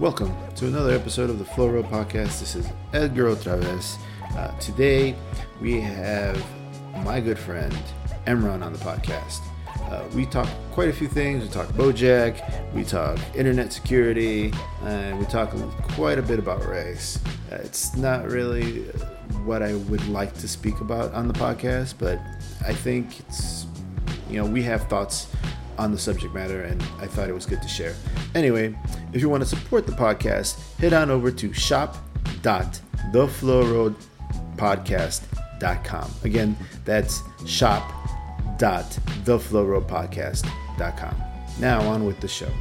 Welcome to another episode of the Flow Road Podcast. This is Edgar Otraves. Uh, today we have my good friend Imran on the podcast. Uh, we talk quite a few things. We talk Bojack, we talk internet security, and we talk quite a bit about race. Uh, it's not really what I would like to speak about on the podcast, but I think it's, you know, we have thoughts on the subject matter, and I thought it was good to share. Anyway, if you want to support the podcast, head on over to shop.theflowroadpodcast.com. Again, that's shop.theflowroadpodcast.com. Now on with the show.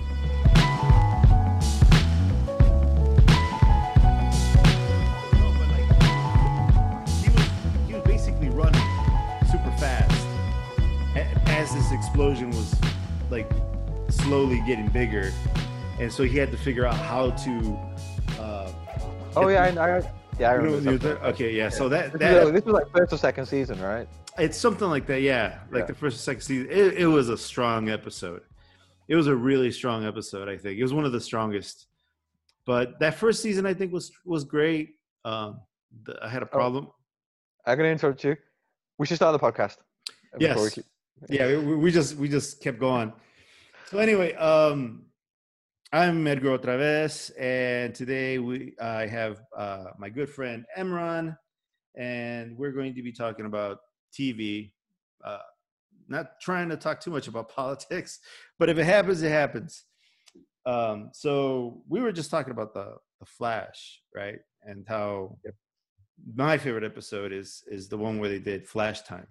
Explosion was like slowly getting bigger, and so he had to figure out how to. Uh, Oh yeah, I, I yeah, I remember. you- okay, yeah. So that This, that was, this was like first or second season, right? it's something like that, yeah. Like Yeah. the first and second season, it, it was a strong episode. It was a really strong episode. I think it was one of the strongest. But that first season, I think was was great. Um, the, I had a Oh. problem. I'm gonna interrupt you. We should start the podcast. Yes. Yeah we, we just we just kept going. So anyway um i'm edgar otraves and today we i have uh my good friend imran and we're going to be talking about tv uh not trying to talk too much about politics but if it happens it happens. Um so we were just talking about the the flash right and how my favorite episode is is the one where they did flash time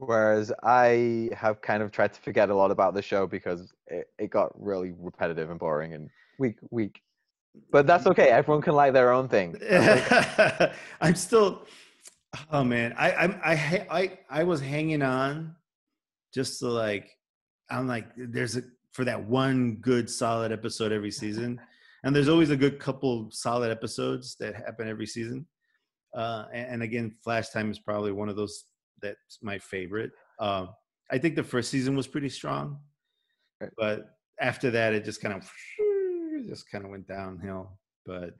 Whereas I have kind of tried to forget a lot about the show because it, it got really repetitive and boring and weak, weak. But that's okay. Everyone can like their own thing. I'm still. Oh man, I I'm, I I I was hanging on, just to like, I'm like, there's a for that one good solid episode every season, and there's always a good couple solid episodes that happen every season. Uh, and, and again, Flash Time is probably one of those that's my favorite. Um, I think the first season was pretty strong, but after that, it just kind of just kind of went downhill. But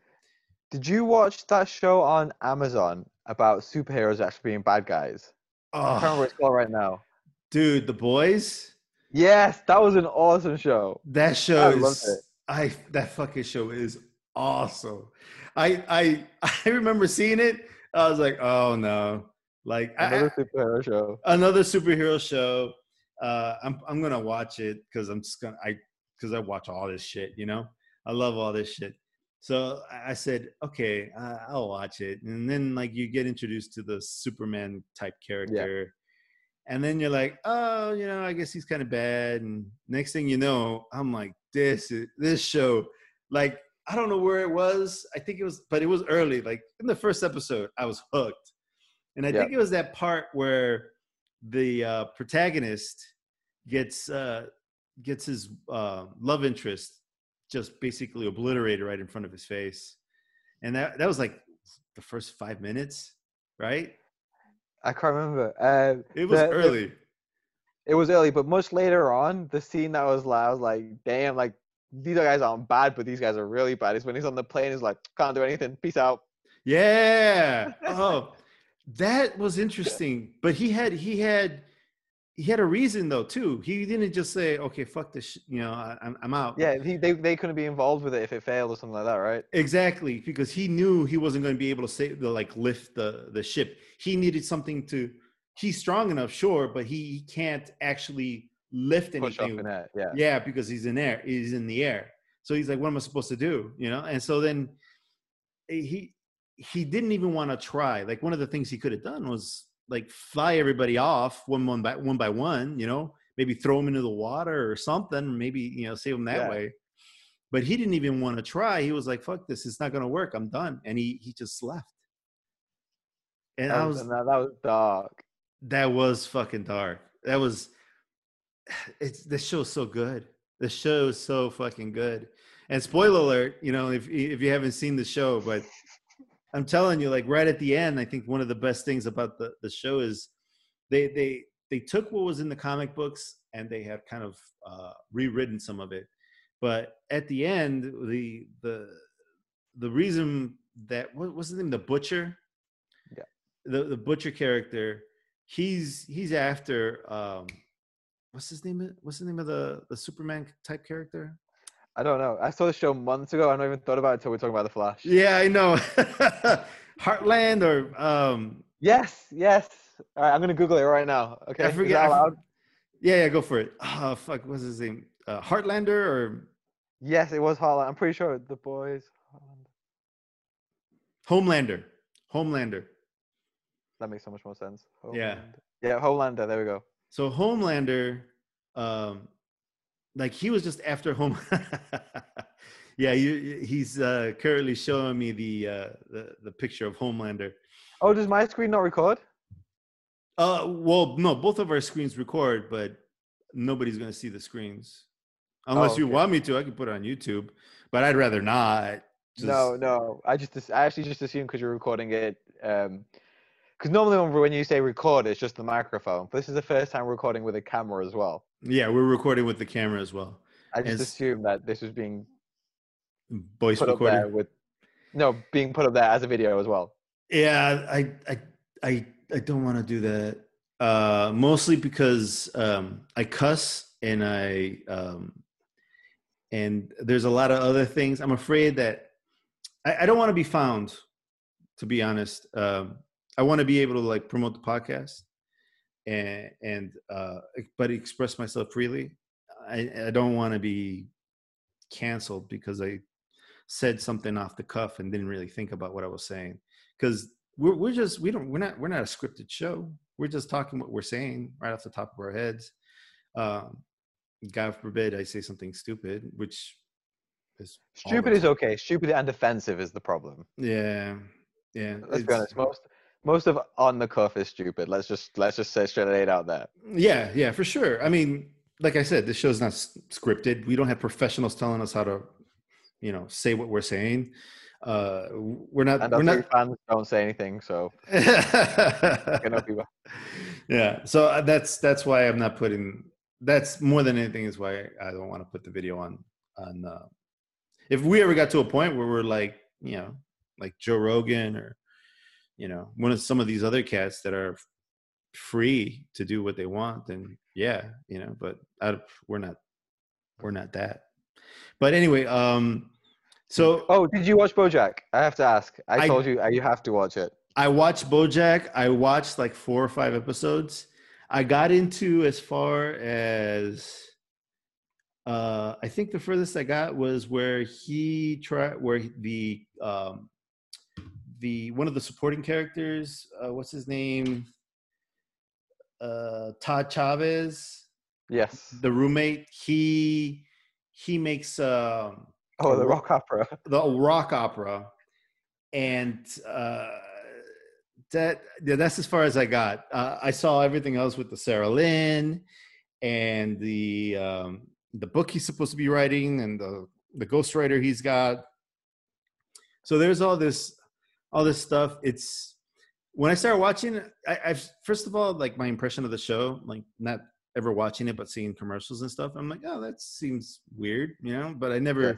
Did you watch that show on Amazon about superheroes actually being bad guys? I can't remember oh, what it's called right now. dude, the boys. Yes, that was an awesome show. That show I is it. I that fucking show is awesome. I I I remember seeing it. I was like, oh no, like Another I- superhero show. another superhero show. Uh, I'm I'm gonna watch it because I'm just gonna I because I watch all this shit. You know, I love all this shit. So I said, okay, uh, I'll watch it. And then like you get introduced to the Superman type character, and then you're like, oh, you know, I guess he's kind of bad. And next thing you know, I'm like, this is this show, like I don't know where it was. I think it was, but it was early. Like in the first episode, I was hooked, and I Yeah. think it was that part where the uh, protagonist gets uh, gets his uh, love interest just basically obliterated right in front of his face, and that that was like the first five minutes, right? I can't remember. Uh, It was the- early. It was early, but much later on, the scene that was like, I was like, damn, like these guys aren't bad, but these guys are really bad. Is when he's on the plane, he's like, can't do anything, peace out. Yeah. Oh, that was interesting. But he had he had he had a reason though too. He didn't just say, "Okay, fuck this," you know, I, I'm I'm out. Yeah, he, they they couldn't be involved with it if it failed or something like that, right? Exactly, because he knew he wasn't going to be able to say the like lift the the ship. He needed something to. He's strong enough, sure, but he, he can't actually lift anything. in it. Yeah. Yeah, because he's in air. He's in the air. So he's like, "What am I supposed to do?" You know. And so then eh, he he didn't even want to try. Like one of the things he could have done was like fly everybody off one one by one by one. You know, maybe throw them into the water or something. Maybe you know save them that Yeah. way. But he didn't even want to try. He was like, "Fuck this! It's not going to work. I'm done." And he he just left. And I That was was, that, was dark. that was fucking dark. That was it's the show's so good. The show is so fucking good. And spoiler alert, you know, if if you haven't seen the show, but I'm telling you, like right at the end, I think one of the best things about the, the show is they they they took what was in the comic books and they have kind of uh, rewritten some of it. but at the end, the the the reason that what was his name, the butcher, Yeah. the the butcher character, he's he's after um, what's his name? What's the name of the the Superman type character? I don't know. I saw the show months ago. I don't even thought about it until we are talking about the Flash. Yeah, I know. Heartland or um, Yes, yes. All right, I'm gonna Google it right now. Okay, Is forget- that I for- yeah, yeah, go for it. Oh fuck, what's his name? Uh, Heartlander or Yes, it was Heartland. I'm pretty sure the boys. Homelander? Homelander. That makes so much more sense. Yeah. Yeah, Homelander. There we go. So Homelander, um, like he was just after home. yeah, you, he's uh, currently showing me the, uh, the the picture of Homelander. Oh, does my screen not record? Uh, well, no, both of our screens record, but nobody's gonna see the screens unless you okay. want me to. I can put it on YouTube, but I'd rather not. Just- No, no. I just I actually just assumed because you're recording it. Um, because normally when- when you say record, it's just the microphone. But this is the first time recording with a camera as well. Yeah, we're recording with the camera as well. I just assumed that this was being Voice put up there recording. with no being put up there as a video as well. Yeah, I I I I don't want to do that. Uh, mostly because um, I cuss and I um, and there's a lot of other things. I'm afraid that I, I don't want to be found. To be honest, um, I want to be able to like promote the podcast and and uh, but express myself freely. I, I don't want to be canceled because I said something off the cuff and didn't really think about what I was saying because we're we're just we don't we're not we're not a scripted show. We're just talking what we're saying right off the top of our heads. Um, God forbid I say something stupid, which is Stupid is okay. Stupid and offensive is the problem. yeah, yeah. Let's be honest. Most most of on the cuff is stupid. Let's just let's just say straight it out there. Yeah, yeah, for sure. I mean, like I said, this show's not scripted. We don't have professionals telling us how to, you know, say what we're saying. Uh, we're not. And we're not. fans don't say anything, so yeah so uh, that's that's why i'm not putting that's more than anything is why i don't want to put the video on on uh if we ever got to a point where we're like you know like joe rogan or you know one of some of these other cats that are free to do what they want then yeah you know but I, we're not we're not that but anyway um so Oh, did you watch BoJack? I have to ask. I, I- told you uh, you have to watch it. I watched BoJack. I watched like four or five episodes. I got into as far as uh, I think the furthest I got was where he tried, where the um, the one of the supporting characters, uh, what's his name, uh, Todd Chavez, Yes. the roommate. He he makes um, Oh, the rock opera. the rock opera and uh that yeah, that's as far as i got uh, i saw everything else with the sarah lynn and the um the book he's supposed to be writing and the the ghostwriter he's got so there's all this all this stuff it's when i started watching I, i've first of all like my impression of the show like not ever watching it but seeing commercials and stuff i'm like oh that seems weird you know? But i never Yeah.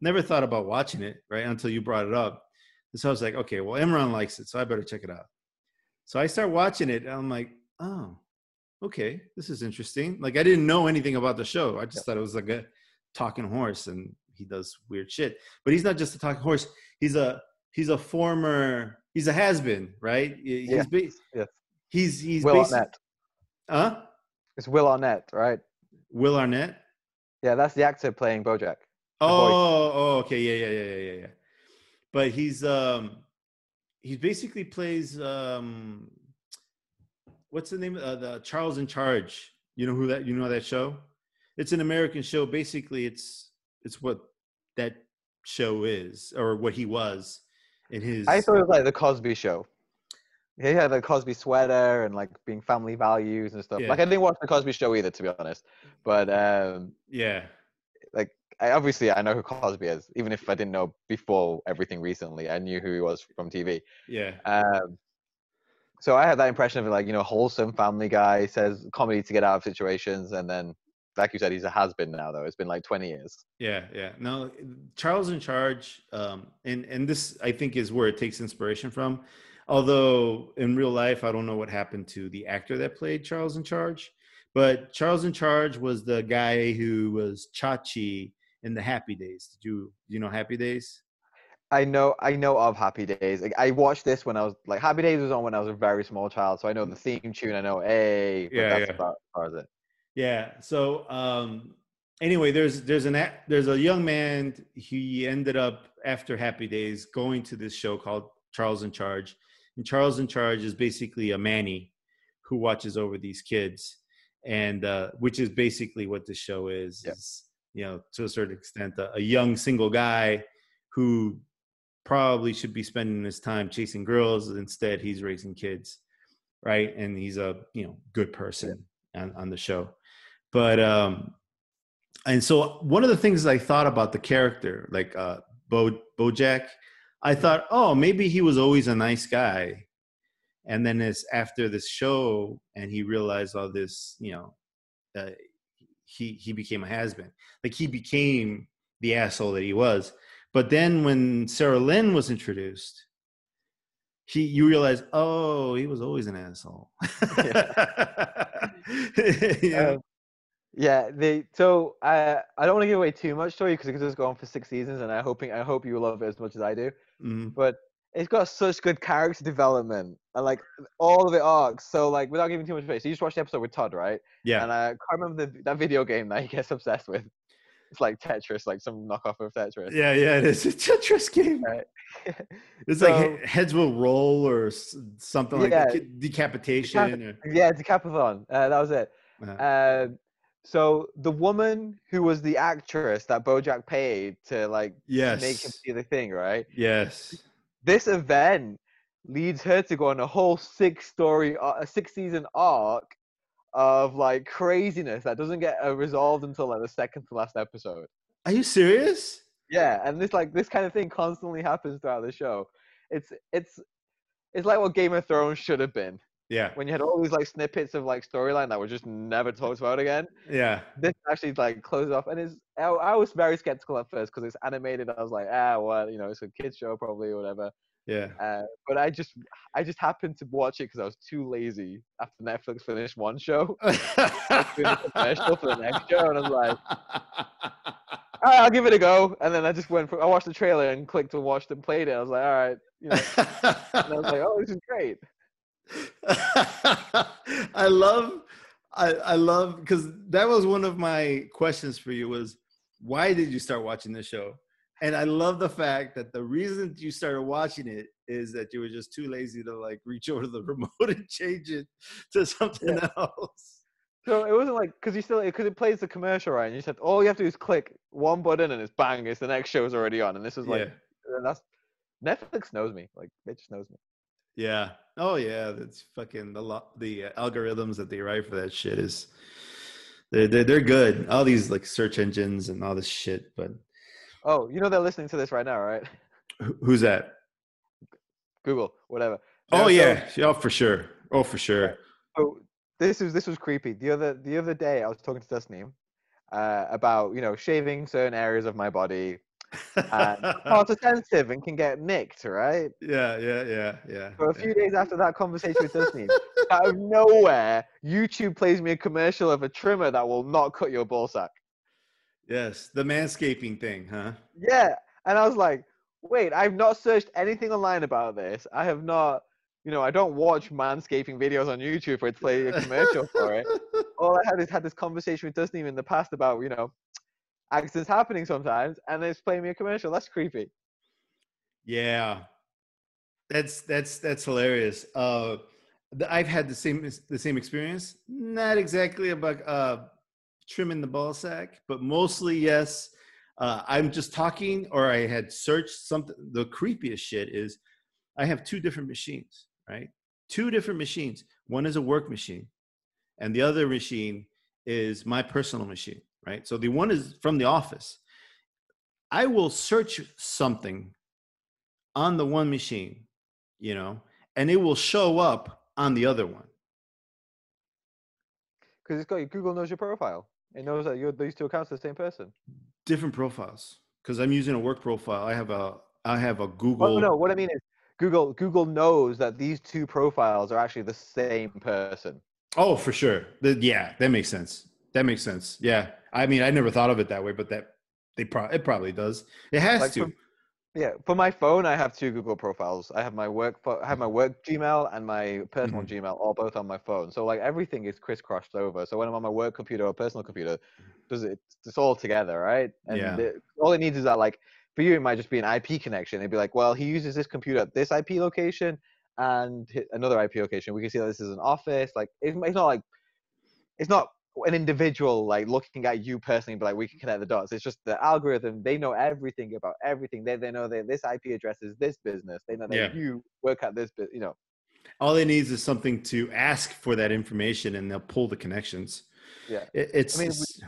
never thought about watching it right until you brought it up. And so i was like okay well imran likes it so i better check it out. So i start watching it and i'm like oh okay this is interesting. Like i didn't know anything about the show i just thought it was like a talking horse and he does weird shit. But he's not just a talking horse he's a he's a former he's a has-been right he's Yeah. ba- Yes. he's he's Will Arnett. huh It's Will Arnett, right? will arnett Yeah, that's the actor playing BoJack. Oh, oh, okay, yeah, yeah, yeah, yeah, yeah, yeah. But he's um, he basically plays um, what's the name? Uh, the Charles in Charge. You know who that? You know that show? It's an American show. Basically, it's it's what that show is, or what he was in his. I thought it was like the Cosby Show. He had the Cosby sweater and like being family values and stuff. Yeah. Like I didn't watch the Cosby Show either, to be honest. But um, yeah, like I, obviously I know who Cosby is, even if I didn't know before everything recently. I knew who he was from TV. yeah, Um, so I had that impression of like you know wholesome family guy says comedy to get out of situations, and then like you said, he's a has been now though. It's been like 20 years. Yeah, yeah. No, Charles in Charge, um, and and this I think is where it takes inspiration from. Although in real life, I don't know what happened to the actor that played Charles in Charge, but Charles in Charge was the guy who was Chachi in the Happy Days. Did you you know Happy Days? I know I know of Happy Days. Like, I watched this when I was like Happy Days was on when I was a very small child, so I know the theme tune. I know, hey, but Yeah, that's yeah. about as far as it. Yeah. So um anyway, there's there's an a- there's a young man. He ended up after Happy Days going to this show called Charles in Charge, and Charles in Charge is basically a manny who watches over these kids, and uh, which is basically what the show is. Yeah. Is you know to a certain extent a, a young single guy who probably should be spending his time chasing girls instead he's raising kids right and he's a you know good person on, on the show but um and so one of the things i thought about the character like uh bo bojack i thought oh maybe he was always a nice guy. And then it's after this show and he realized all this you know uh, he he became a has-been. Like he became the asshole that he was. But then when sarah lynn was introduced he you realize oh he was always an asshole. You know? Um, yeah, they so I I don't want to give away too much story because it could just go on for six seasons, and I hoping I hope you love it as much as I do. Mhm. But it's got such good character development and like all of it arcs. So like without giving too much away, so you just watched the episode with Todd, right? yeah And I can't remember the, that video game that he gets obsessed with. It's like Tetris, like some knockoff of Tetris. yeah yeah it is a tetris game Right. It's So- like heads will roll or something like that. Yeah. Deca- decapitation. Or, yeah, Decapathon. Uh, that was it. uh, Um, so the woman who was the actress that BoJack paid to like yes. make him see the thing, right? yes. This event leads her to go on a whole six story, uh, a six season arc of like craziness that doesn't get uh, resolved until like the second to last episode. Are you serious? Yeah, and this like this kind of thing constantly happens throughout the show. It's it's it's like what Game of Thrones should have been Yeah. when you had all these like snippets of like storyline that were just never talked about again. Yeah. this actually like closes off and it's I, I was very skeptical at first because it's animated i was like ah what you know it's a kids show probably or whatever Yeah. uh, but i just i just happened to watch it because i was too lazy after netflix finished one show commercial for the next show and i was like all right i'll give it a go and then i just went for i watched the trailer and clicked and watched and played it i was like all right you know and i was like oh this is great I love, I, I love because that was one of my questions for you was why did you start watching the show? And I love the fact that the reason you started watching it is that you were just too lazy to like reach over to the remote and change it to something else. so it wasn't like because you still because it plays the commercial right and you said all you have to do is click one button and it's bang it's the next show's already on and this is like yeah, that's Netflix knows me. Like it just knows me. yeah. Oh yeah, that's fucking the lo- the uh, algorithms that they write for that shit is they're, they're they're good. All these like search engines and all this shit, but Oh, you know they're listening to this right now, right? who- who's that? Google, whatever. Oh so- yeah, yeah, for sure. Oh for sure. So this is this was creepy. The other the other day I was talking to Destiny uh, about you know shaving certain areas of my body. And parts sensitive and can get nicked, right? yeah, yeah, yeah, yeah. So a yeah. few days after that conversation with Destiny, out of nowhere, YouTube plays me a commercial of a trimmer that will not cut your ball sack. Yes, the manscaping thing, huh? Yeah, and I was like, wait, I've not searched anything online about this. I have not, you know, I don't watch manscaping videos on YouTube where it to play a commercial for it. All I had is had this conversation with Dustin in the past about, you know, accidents happening sometimes, and it's playing me a commercial. That's creepy. Yeah, that's that's that's hilarious. Uh, I've had the same the same experience. Not exactly about uh, trimming the ball sack, but mostly yes. Uh, I'm just talking, or I had searched something. The creepiest shit is I have two different machines, right? Two different machines. One is a work machine, and the other machine is my personal machine, right? So the one is from the office. I will search something on the one machine, you know, and it will show up on the other one. Because it's got Google knows your profile. It knows that you're these two accounts are the same person. Different profiles because I'm using a work profile. I have a I have a oh, Google. Oh no, what I mean is Google Google knows that these two profiles are actually the same person. Oh, for sure. The, yeah, that makes sense. That makes sense. Yeah, I mean, I never thought of it that way, but that they pro- it probably does. It has Like, to. for- Yeah, for my phone, I have two Google profiles. I have my work, pho- I have my work Gmail and my personal Mm-hmm. Gmail, all both on my phone. So like everything is crisscrossed over. So when I'm on my work computer or personal computer, does it? It's all together, right? And Yeah. the- all it needs is that like for you, it might just be an IP connection. It'd be like, well, he uses this computer at this IP location and another IP location. We can see that this is an office. Like it's, it's not like it's not an individual like looking at you personally, but like we can mm. connect the dots. It's just the algorithm. They know everything about everything. They they know that this IP address is this business. They know that Yeah. you work at this. You know. All it needs is something to ask for that information, and they'll pull the connections. Yeah. It, it's. I mean, it's-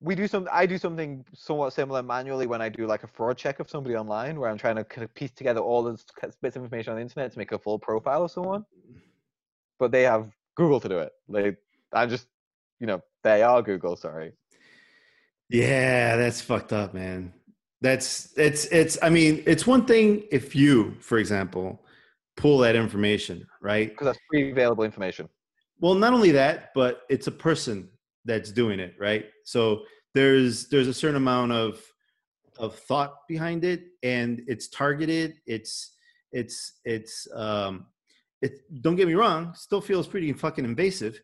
we do some i do something somewhat similar manually when i do like a fraud check of somebody online where i'm trying to kind of piece together all the bits of information on the internet to make a full profile of someone mm. but they have google to do it they i'm just you know they are google sorry Yeah, that's fucked up, man. That's it's it's I mean, it's one thing if you, for example, pull that information, right? because that's free available information Well, not only that, but it's a person that's doing it, right? So there's there's a certain amount of of thought behind it and it's targeted, it's it's it's um it don't get me wrong, still feels pretty fucking invasive,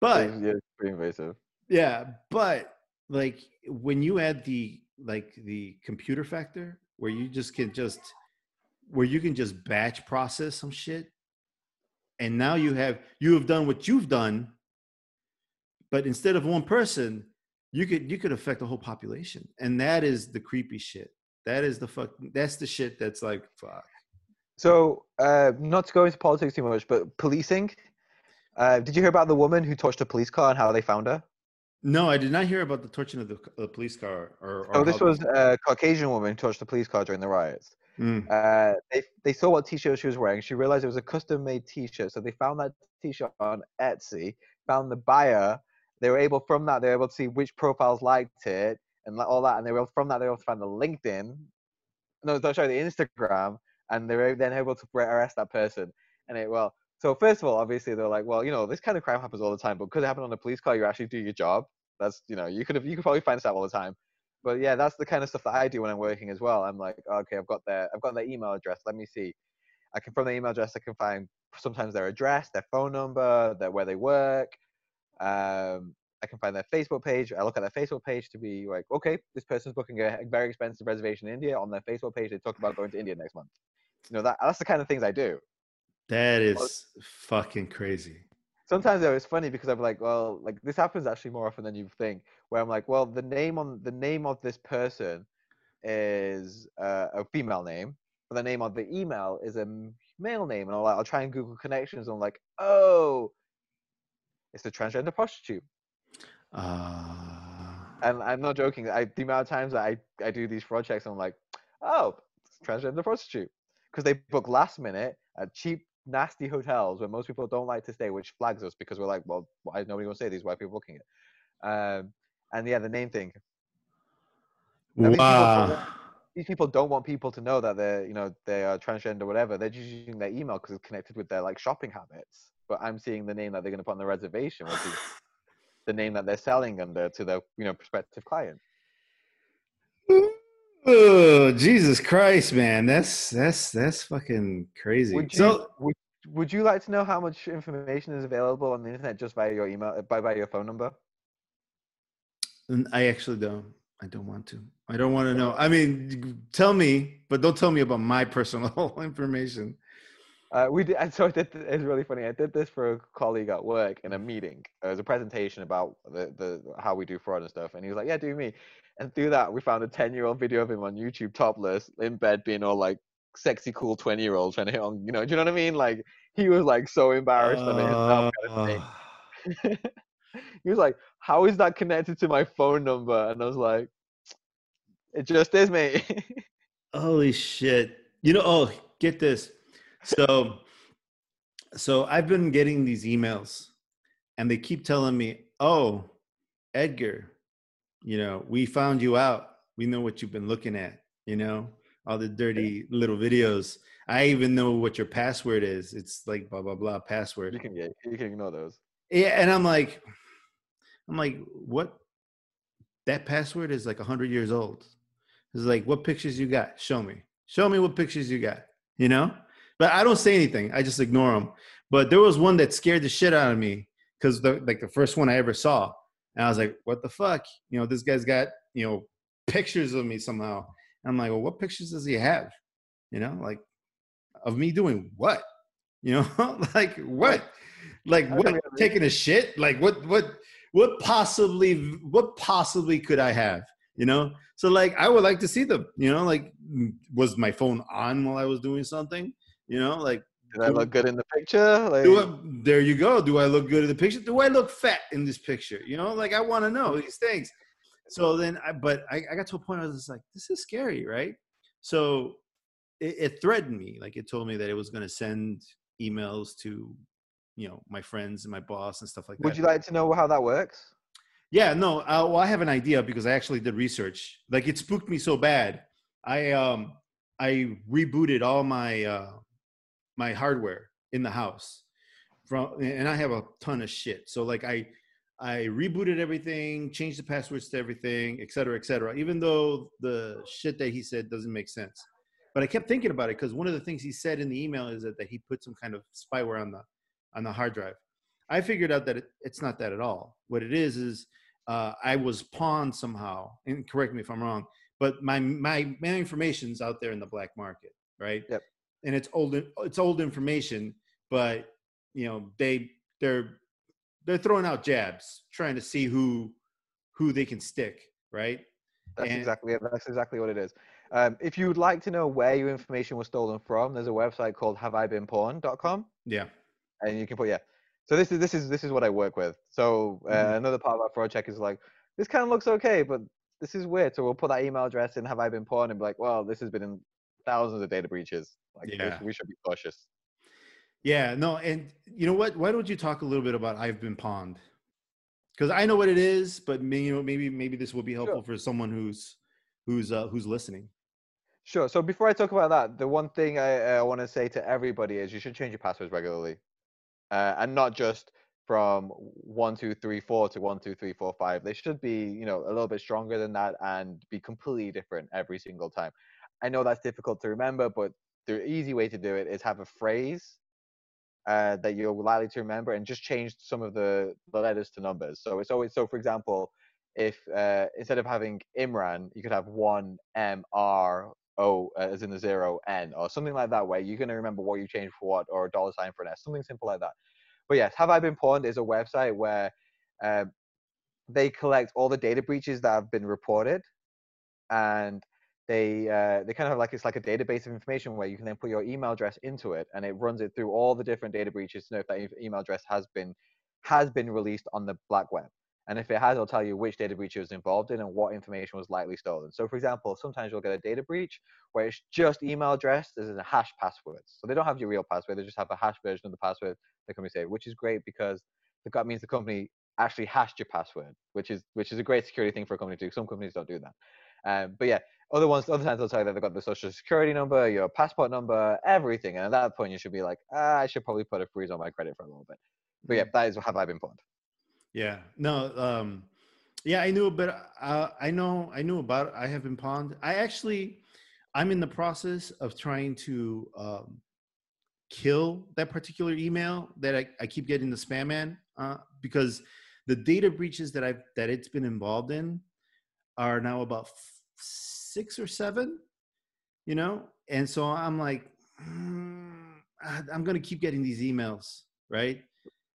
but yeah, pretty invasive. Yeah, but like when you add the like the computer factor where you just can just where you can just batch process some shit and now you have you have done what you've done but instead of one person you could you could affect the whole population and that is the creepy shit. That is the fuck that's the shit that's like fuck. So uh not to go into politics too much but policing uh did you hear about the woman who touched a police car and how they found her no i did not hear about the torching of the, the police car or, or oh this was a caucasian woman who touched a police car during the riots Mm, uh, they they saw what t-shirt she was wearing. She realized it was a custom-made t-shirt, so they found that t-shirt on Etsy, found the buyer. They were able from that they were able to see which profiles liked it and all that, and they were from that they were able to find the LinkedIn, no, no, sorry, the Instagram, and they were then able to arrest that person. And it well, so first of all, obviously they're like, well, you know, this kind of crime happens all the time, but because it happened on a police car, you actually do your job. That's you know, you could have you could probably find this out all the time but yeah, that's the kind of stuff that I do when I'm working as well. I'm like, okay, I've got their, I've got their email address. Let me see. I can from the email address, I can find sometimes their address, their phone number, their where they work. Um, I can find their Facebook page. I look at their Facebook page to be like, okay, this person's booking a very expensive reservation in India. On their Facebook page, they talk about going to India next month. You know that that's the kind of things I do. That is fucking crazy sometimes though it's funny because I'm like, well, like this happens actually more often than you think. Where I'm like, well, the name on the name of this person is uh, a female name, but the name of the email is a male name, and I'll like, I'll try and Google connections. And I'm like, oh, it's a transgender prostitute. uh And I'm not joking. I the amount of times that I I do these fraud checks, I'm like, oh, it's a transgender prostitute, because they book last minute at cheap nasty hotels where most people don't like to stay, which flags us because we're like, well, why is nobody gonna say these white people booking it? Um, and yeah, the name thing. And these people wow don't- These people don't want people to know that they're, you know, they are transgender, whatever. They're just using their email because it's connected with their like shopping habits. But I'm seeing the name that they're gonna put on the reservation, which is the name that they're selling under to their, you know, prospective client. Oh, Jesus Christ, man. That's that's that's fucking crazy. Would you, so would, would you like to know how much information is available on the internet just via your email, by by your phone number? I actually don't. I don't want to. I don't want to know. I mean, tell me, but don't tell me about my personal information. Uh, we did, so I did. It's really funny. I did this for a colleague at work in a meeting. It was a presentation about the, the how we do fraud and stuff, and he was like, "Yeah, do me." And through that, we found a ten-year-old video of him on YouTube, topless, in bed, being all like sexy, cool twenty-year-old trying to hit on. You know, do you know what I mean? Like he was like so embarrassed himself. Kind of. Uh, he was like, "How is that connected to my phone number?" And I was like, "It just is, mate." holy shit. You know, oh, get this. So so I've been getting these emails and they keep telling me, "Oh, Edgar, you know, we found you out. We know what you've been looking at, you know, all the dirty little videos. I even know what your password is. It's like blah blah blah password. You can yeah, you can ignore those. Yeah, and I'm like, I'm like, what? That password is like hundred years old. It's like, what pictures you got? Show me. Show me what pictures you got. You know? But I don't say anything. I just ignore them. But there was one that scared the shit out of me because the like the first one I ever saw, and I was like, what the fuck? You know, this guy's got you know pictures of me somehow. And I'm like, well, what pictures does he have? You know, like of me doing what? You know, like what? Like what? Taking a shit? Like what? What? What possibly? What possibly could I have? You know. So like, I would like to see them. You know, like, was my phone on while I was doing something? You know, like. Did I look good in the picture? Like, I, there you go. Do I look good in the picture? Do I look fat in this picture? You know, like I want to know these things. So then, I, but I, I got to a point where I was like, this is scary, right? So it, it threatened me. Like it told me that it was going to send emails to, you know, my friends and my boss and stuff like that. Would you like to know how that works? Yeah, no. Uh, well, I have an idea because I actually did research. Like it spooked me so bad. I um I rebooted all my uh my hardware in the house from and I have a ton of shit. So like I I rebooted everything, changed the passwords to everything, et cetera, et cetera, even though the shit that he said doesn't make sense. But I kept thinking about it because one of the things he said in the email is that, that he put some kind of spyware on the on the hard drive. I figured out that it, it's not that at all. What it is is uh, I was pwned somehow, and correct me if I'm wrong, but my my my information's out there in the black market, right? Yep. And it's old it's old information, but you know they they're they're throwing out jabs, trying to see who who they can stick, right? That's and, exactly it. That's exactly what it is. Um, if you would like to know where your information was stolen from, there's a website called haveibeenpwned.com. Yeah. And you can put yeah, so this is this is this is what I work with. So uh, mm-hmm. another part of our fraud check is like this kind of looks okay, but this is weird. So we'll put that email address in. Have I been pwned? And be like, well, this has been in thousands of data breaches. Like yeah. we, should be cautious. Yeah, no, and you know what? Why don't you talk a little bit about I've been pwned? Because I know what it is, but maybe you know, maybe maybe this will be helpful sure. for someone who's who's uh, who's listening. Sure. So before I talk about that, the one thing I, I want to say to everybody is you should change your passwords regularly uh, and not just from one, two, three, four to one, two, three, four, five. They should be, you know, a little bit stronger than that and be completely different every single time. I know that's difficult to remember, but the easy way to do it is have a phrase uh, that you're likely to remember and just change some of the, the letters to numbers. So it's always so. For example, if uh, instead of having Imran, you could have one M R O uh, as in the zero N or something like that, where you're to remember what you changed for what or a dollar sign for an S, something simple like that. But yes, Have I Been Pwned is a website where uh, they collect all the data breaches that have been reported, and they uh, they kind of have like it's like a database of information where you can then put your email address into it, and it runs it through all the different data breaches to know if that email address has been has been released on the black web. And if it has, it'll tell you which data breach it was involved in and what information was likely stolen. So, for example, sometimes you'll get a data breach where it's just email address, there's a hash password. So they don't have your real password, they just have a hash version of the password the company saved, which is great because that means the company actually hashed your password, which is which is a great security thing for a company to do. Some companies don't do that. Um, but yeah, other ones, other times they'll tell you that they've got the social security number, your passport number, everything. And at that point, you should be like, ah, I should probably put a freeze on my credit for a little bit. But yeah, mm. that is have I been pwned. Yeah. No. Um, yeah, I knew a bit. Uh, I know. I knew about. It. I have been pwned. I actually, I'm in the process of trying to um, kill that particular email that I, I keep getting the spam man uh, because the data breaches that I've that it's been involved in are now about six or seven. You know, and so I'm like, mm, I'm going to keep getting these emails, right?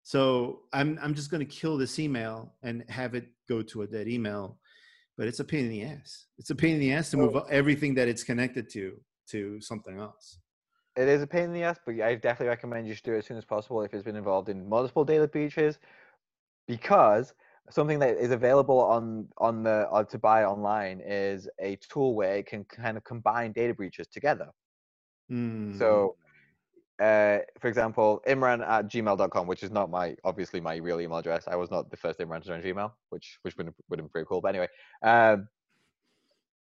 So I'm I'm just going to kill this email and have it go to a dead email, but it's a pain in the ass. It's a pain in the ass to move everything that it's connected to to something else. It is a pain in the ass, but I definitely recommend you should do it as soon as possible if it's been involved in multiple data breaches, because something that is available on on the uh, to buy online is a tool where it can kind of combine data breaches together. Mm. So uh, for example, imran at gmail.com, which is not my obviously my real email address. I was not the first Imran to join Gmail, which which would would have been pretty cool. But anyway, um,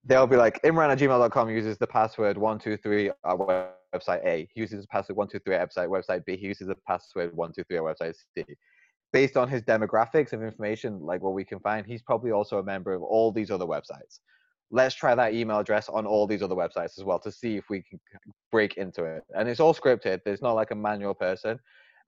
they'll be like Imran at gmail.com uses the password one two three at website A. He uses the password one two three at website website B. He uses the password one two three at website C. Based on his demographics of information, like what we can find, he's probably also a member of all these other websites let's try that email address on all these other websites as well to see if we can break into it. And it's all scripted. There's not like a manual person.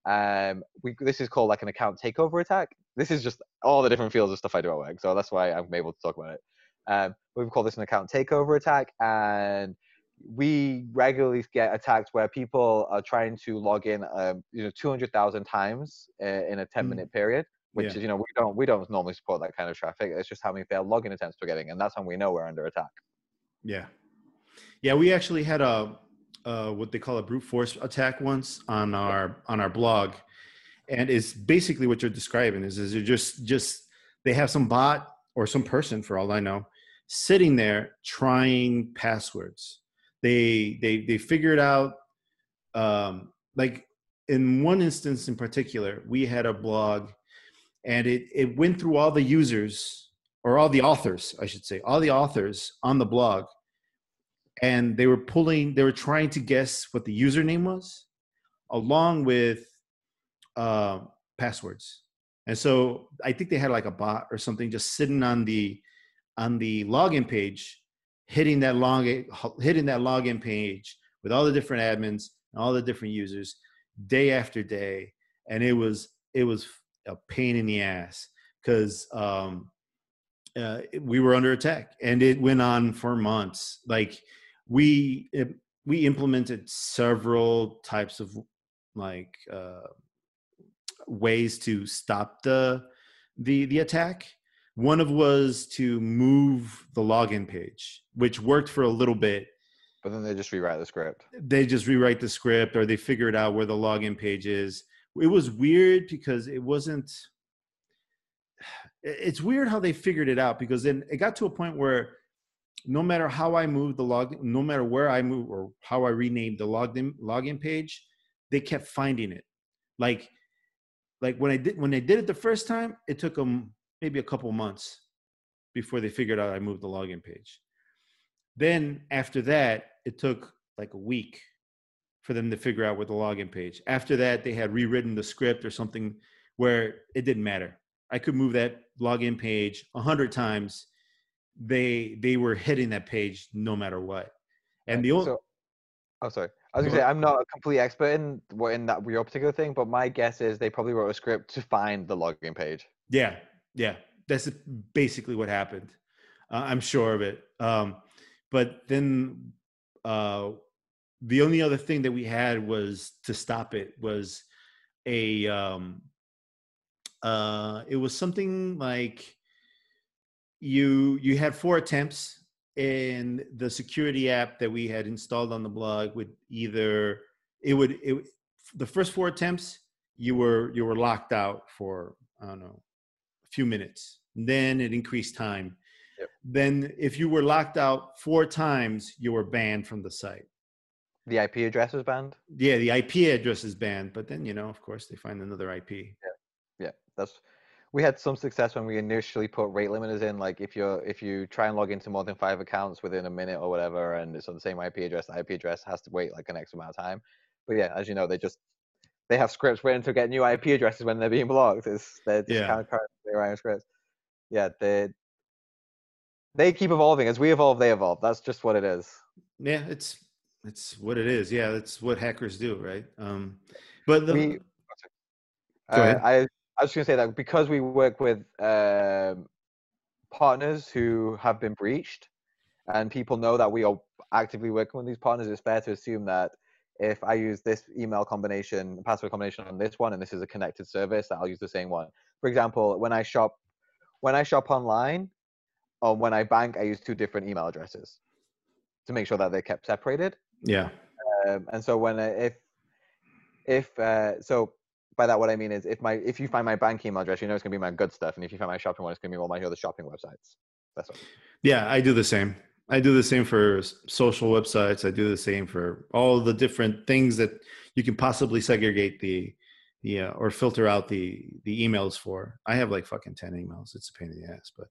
Um, we this is called like an account takeover attack. This is just all the different fields of stuff I do at work, so that's why I'm able to talk about it. Um, we call this an account takeover attack, and we regularly get attacks where people are trying to log in, um, you know, 200,000 times uh, in a 10 minute mm. period which yeah. is you know we don't we don't normally support that kind of traffic. It's just how many failed login attempts we're getting, and that's when we know we're under attack. Yeah, yeah. We actually had a uh, what they call a brute force attack once on our on our blog, and it's basically what you're describing is is you just just they have some bot or some person for all I know sitting there trying passwords. They they they figured out um, like in one instance in particular, we had a blog and it it went through all the users or all the authors, I should say, all the authors on the blog, and they were pulling, they were trying to guess what the username was, along with uh, passwords. And so I think they had like a bot or something just sitting on the on the login page, hitting that log hitting that login page with all the different admins and all the different users day after day, and it was it was a pain in the ass because um, uh, we were under attack and it went on for months. Like we it, we implemented several types of like uh, ways to stop the the the attack. One of was to move the login page, which worked for a little bit. But then they just rewrite the script. They just rewrite the script, or they figured out where the login page is it was weird because it wasn't it's weird how they figured it out because then it got to a point where no matter how I moved the log, no matter where I move or how I renamed the login login page, they kept finding it. Like, like when I did when they did it the first time, it took them maybe a couple months before they figured out I moved the login page. Then after that, it took like a week for them to figure out with the login page. After that, they had rewritten the script or something where it didn't matter. I could move that login page a hundred times. They they were hitting that page no matter what. And the only so, oh sorry. I was gonna say I'm not a complete expert in what in that your particular thing, but my guess is they probably wrote a script to find the login page. Yeah, yeah, that's basically what happened. Uh, I'm sure of it. Um, but then uh, the only other thing that we had was to stop it was a um uh it was something like you you had four attempts and the security app that we had installed on the blog would either it would it the first four attempts you were you were locked out for i don't know few minutes then it increased time yep. then if you were locked out four times you were banned from the site the IP address is banned. Yeah, the IP address is banned, but then you know, of course, they find another IP. Yeah, yeah. That's we had some success when we initially put rate limiters in. Like if you're if you try and log into more than five accounts within a minute or whatever, and it's on the same IP address, the IP address has to wait like an X amount of time. But yeah, as you know, they just they have scripts written to get new IP addresses when they're being blocked. It's they're just yeah. kind of their own scripts. Yeah, they they keep evolving as we evolve. They evolve. That's just what it is. Yeah, it's it's what it is. Yeah, that's what hackers do, right? Um, but the, we, uh, I, I was going to say that because we work with um, partners who have been breached, and people know that we are actively working with these partners, it's fair to assume that if I use this email combination, password combination on this one, and this is a connected service, I'll use the same one. For example, when I shop, when I shop online, or when I bank, I use two different email addresses to make sure that they're kept separated. Yeah. Um, and so when if if uh, so by that what I mean is if my if you find my bank email address, you know it's gonna be my good stuff, and if you find my shopping one, it's gonna be all my other shopping websites. That's what. Yeah, I do the same. I do the same for social websites. I do the same for all the different things that you can possibly segregate the the uh, or filter out the the emails for. I have like fucking ten emails. It's a pain in the ass, but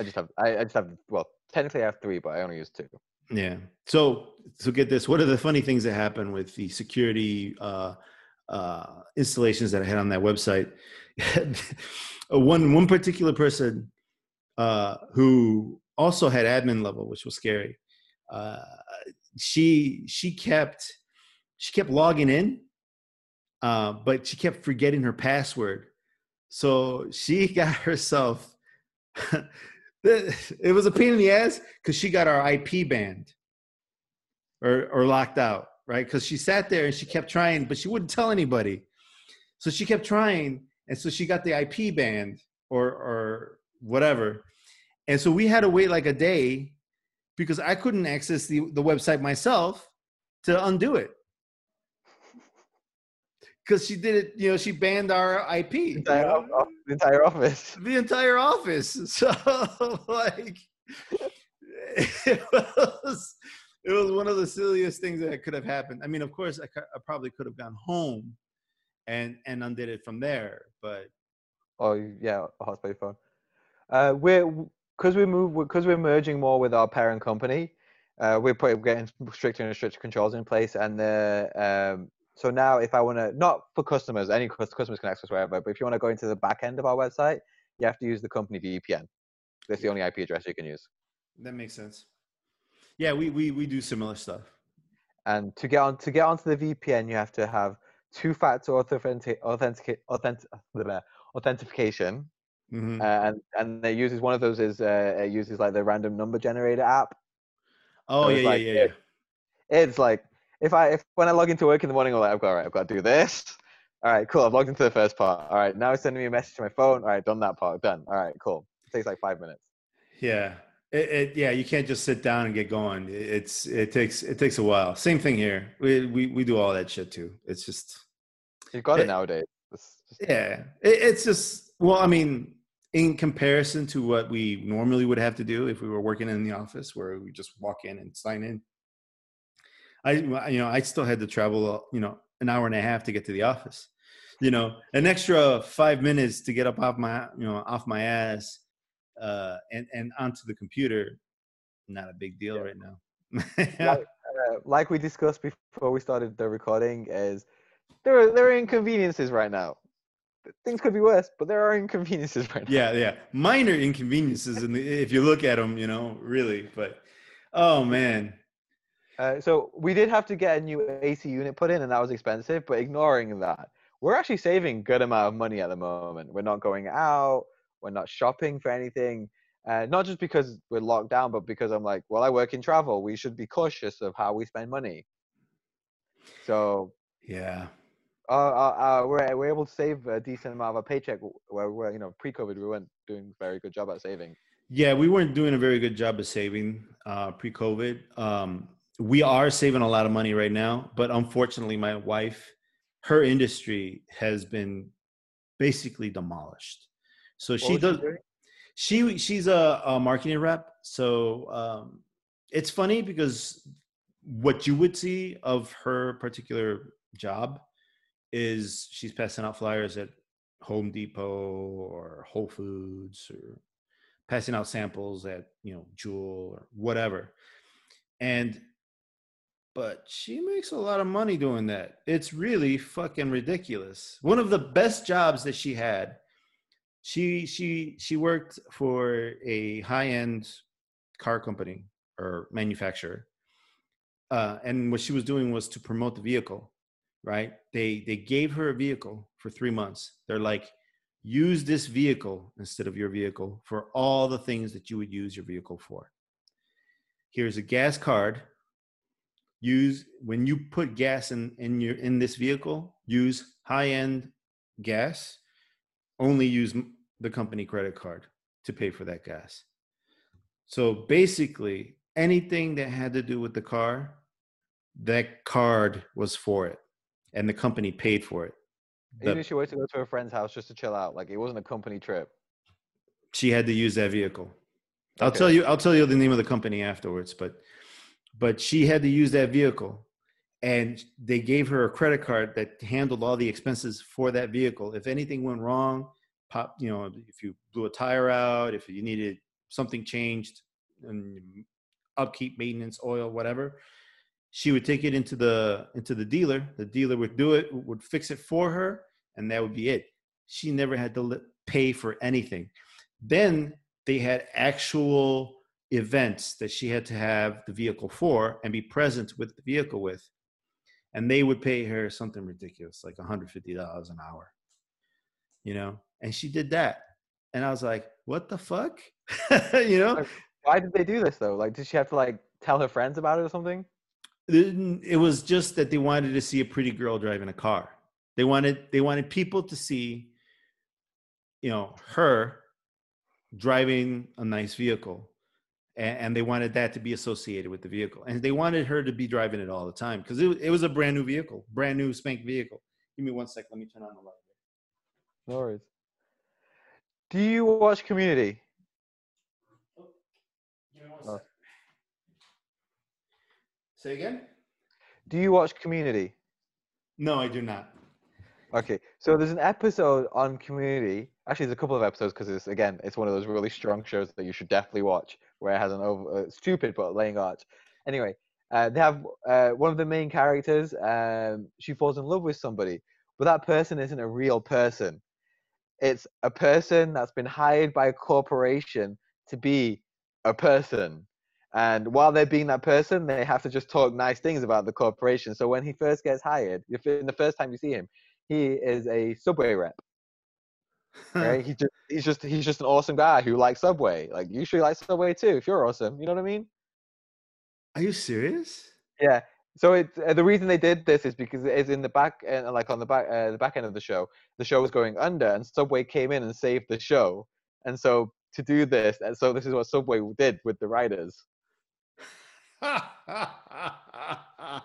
I just have I, I just have well technically I have three, but I only use two. yeah. So so get this. What are the funny things that happen with the security uh, uh, installations that I had on that website? one one particular person uh, who also had admin level, which was scary. Uh, she she kept she kept logging in, uh, but she kept forgetting her password. So she got herself. it was a pain in the ass because she got our IP banned or or locked out, right? Because she sat there and she kept trying, but she wouldn't tell anybody. So she kept trying, and so she got the IP banned or or whatever. And so we had to wait like a day because I couldn't access the, the website myself to undo it. Because she did it, you know, she banned our IP. The entire, off- the entire office. The entire office. So like it was it was one of the silliest things that could have happened. I mean, of course, I, I probably could have gone home and and undid it from there, but Oh yeah, a hotspot phone. Uh, we're because we move because we're merging more with our parent company. Uh, we're putting getting stricter and stricter controls in place, and the um, so now if I want to not for customers, any customers can access wherever, but if you want to go into the back end of our website, you have to use the company VPN. That's the only IP address you can use. that makes sense. Yeah, we we we do similar stuff. And to get on to get onto the VPN, you have to have two-factor authentic authentic authentic authentication. Mhm. uh, and and it uses one of those is uh, it uses like the random number generator app. oh so yeah, like yeah, yeah. It's like if I if when I log into work in the morning, I'm like I've got all right, I've got to do this. All right, cool. I've logged into the first part. All right, now it's sending me a message to my phone. All right, done that part. Done. All right, cool. It takes like five minutes. Yeah. It, it, yeah, you can't just sit down and get going. It- It's it takes it takes a while. Same thing here. We we we do all that shit too. It's just You've got it nowadays. It's just- yeah. It, it's just well, I mean, in comparison to what we normally would have to do if we were working in the office, where we just walk in and sign in. I you know I still had to travel you know an hour and a half to get to the office. You know, an extra five minutes to get up off my you know off my ass uh, and and onto the computer. Not a big deal right now. Like, uh, like we discussed before we started the recording, is there are there are inconveniences right now. Things could be worse, but there are inconveniences right now. yeah, yeah. Minor inconveniences, in the, if you look at them, you know, really. But oh man, Uh, so we did have to get a new AC unit put in, and that was expensive. But ignoring that, we're actually saving good amount of money at the moment. We're not going out. We're not shopping for anything. Uh, not just because we're locked down, but because I'm like, well, I work in travel. We should be cautious of how we spend money. So yeah, uh, uh, uh, we're we're able to save a decent amount of our paycheck. Where where you know pre-COVID we weren't doing a very good job at saving. yeah. We weren't doing a very good job of saving uh, pre-COVID. Um, we are saving a lot of money right now, but unfortunately, my wife, her industry has been basically demolished. So What she does. doing? she she's a, a marketing rep so um, it's funny because what you would see of her particular job is she's passing out flyers at home depot or whole foods or passing out samples at you know jewel or whatever. And but she makes a lot of money doing that. It's really fucking ridiculous. One of the best jobs that she had she she she worked for a high-end car company or manufacturer uh, and what she was doing was to promote the vehicle right? They they gave her a vehicle for three months. They're like use this vehicle instead of your vehicle for all the things that you would use your vehicle for. Here's a gas card. Use when you put gas in in your in this vehicle use high-end gas. Only use the company credit card to pay for that gas. So basically, anything that had to do with the car, that card was for it, and the company paid for it. Even if she wanted to go to her friend's house just to chill out, like it wasn't a company trip. she had to use that vehicle. I'll Okay. tell you. I'll tell you the name of the company afterwards, but but she had to use that vehicle, and they gave her a credit card that handled all the expenses for that vehicle. If anything went wrong, pop, you know, if you blew a tire out, if you needed something changed, and upkeep, maintenance, oil, whatever, she would take it into the into the dealer. The dealer would do it, would fix it for her, and that would be it. She never had to pay for anything. Then they had actual events that she had to have the vehicle for and be present with the vehicle with and they would pay her something ridiculous like $150 an hour you know and she did that and i was like what the fuck you know why did they do this though like did she have to like tell her friends about it or something it was just that they wanted to see a pretty girl driving a car. They wanted they wanted people to see you know her driving a nice vehicle and, they wanted that to be associated with the vehicle. And they wanted her to be driving it all the time because it, it was a brand new vehicle brand new spank vehicle. Give me one sec let me turn on the light. No worries. Do you watch community? Oh, oh. Say again do you watch community no i do not okay so there's an episode on community actually there's a couple of episodes because it's again it's one of those really strong shows that you should definitely watch where it has an over uh, stupid but laying arch. Anyway, uh, they have uh, one of the main characters. Um, she falls in love with somebody, but that person isn't a real person. It's a person that's been hired by a corporation to be a person. And while they're being that person, they have to just talk nice things about the corporation. So when he first gets hired, if in the first time you see him, he is a subway rep right? He just he's just he's just an awesome guy who likes Subway. Like you should like Subway too if you're awesome. You know what I mean? Are you serious? Yeah. So it uh, the reason they did this is because it's in the back and uh, like on the back uh, the back end of the show, the show was going under, and Subway came in and saved the show. And so to do this, and so this is what Subway did with the writers. uh,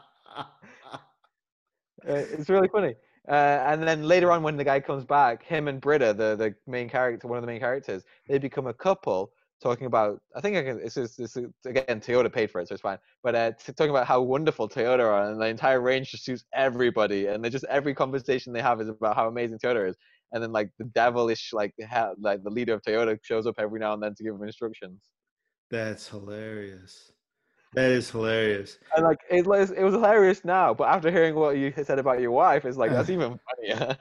it's really funny. Uh, and then later on, when the guy comes back, him and Britta, the, the main character, one of the main characters, they become a couple talking about. I think I can, it's, it's, it's, again Toyota paid for it, so it's fine. But uh, talking about how wonderful Toyota are, and the entire range just suits everybody, and they just every conversation they have is about how amazing Toyota is. And then like the devilish like ha- like the leader of Toyota shows up every now and then to give them instructions. That's hilarious. That is hilarious. And like it was, it was hilarious now, but after hearing what you said about your wife, it's like that's even funnier.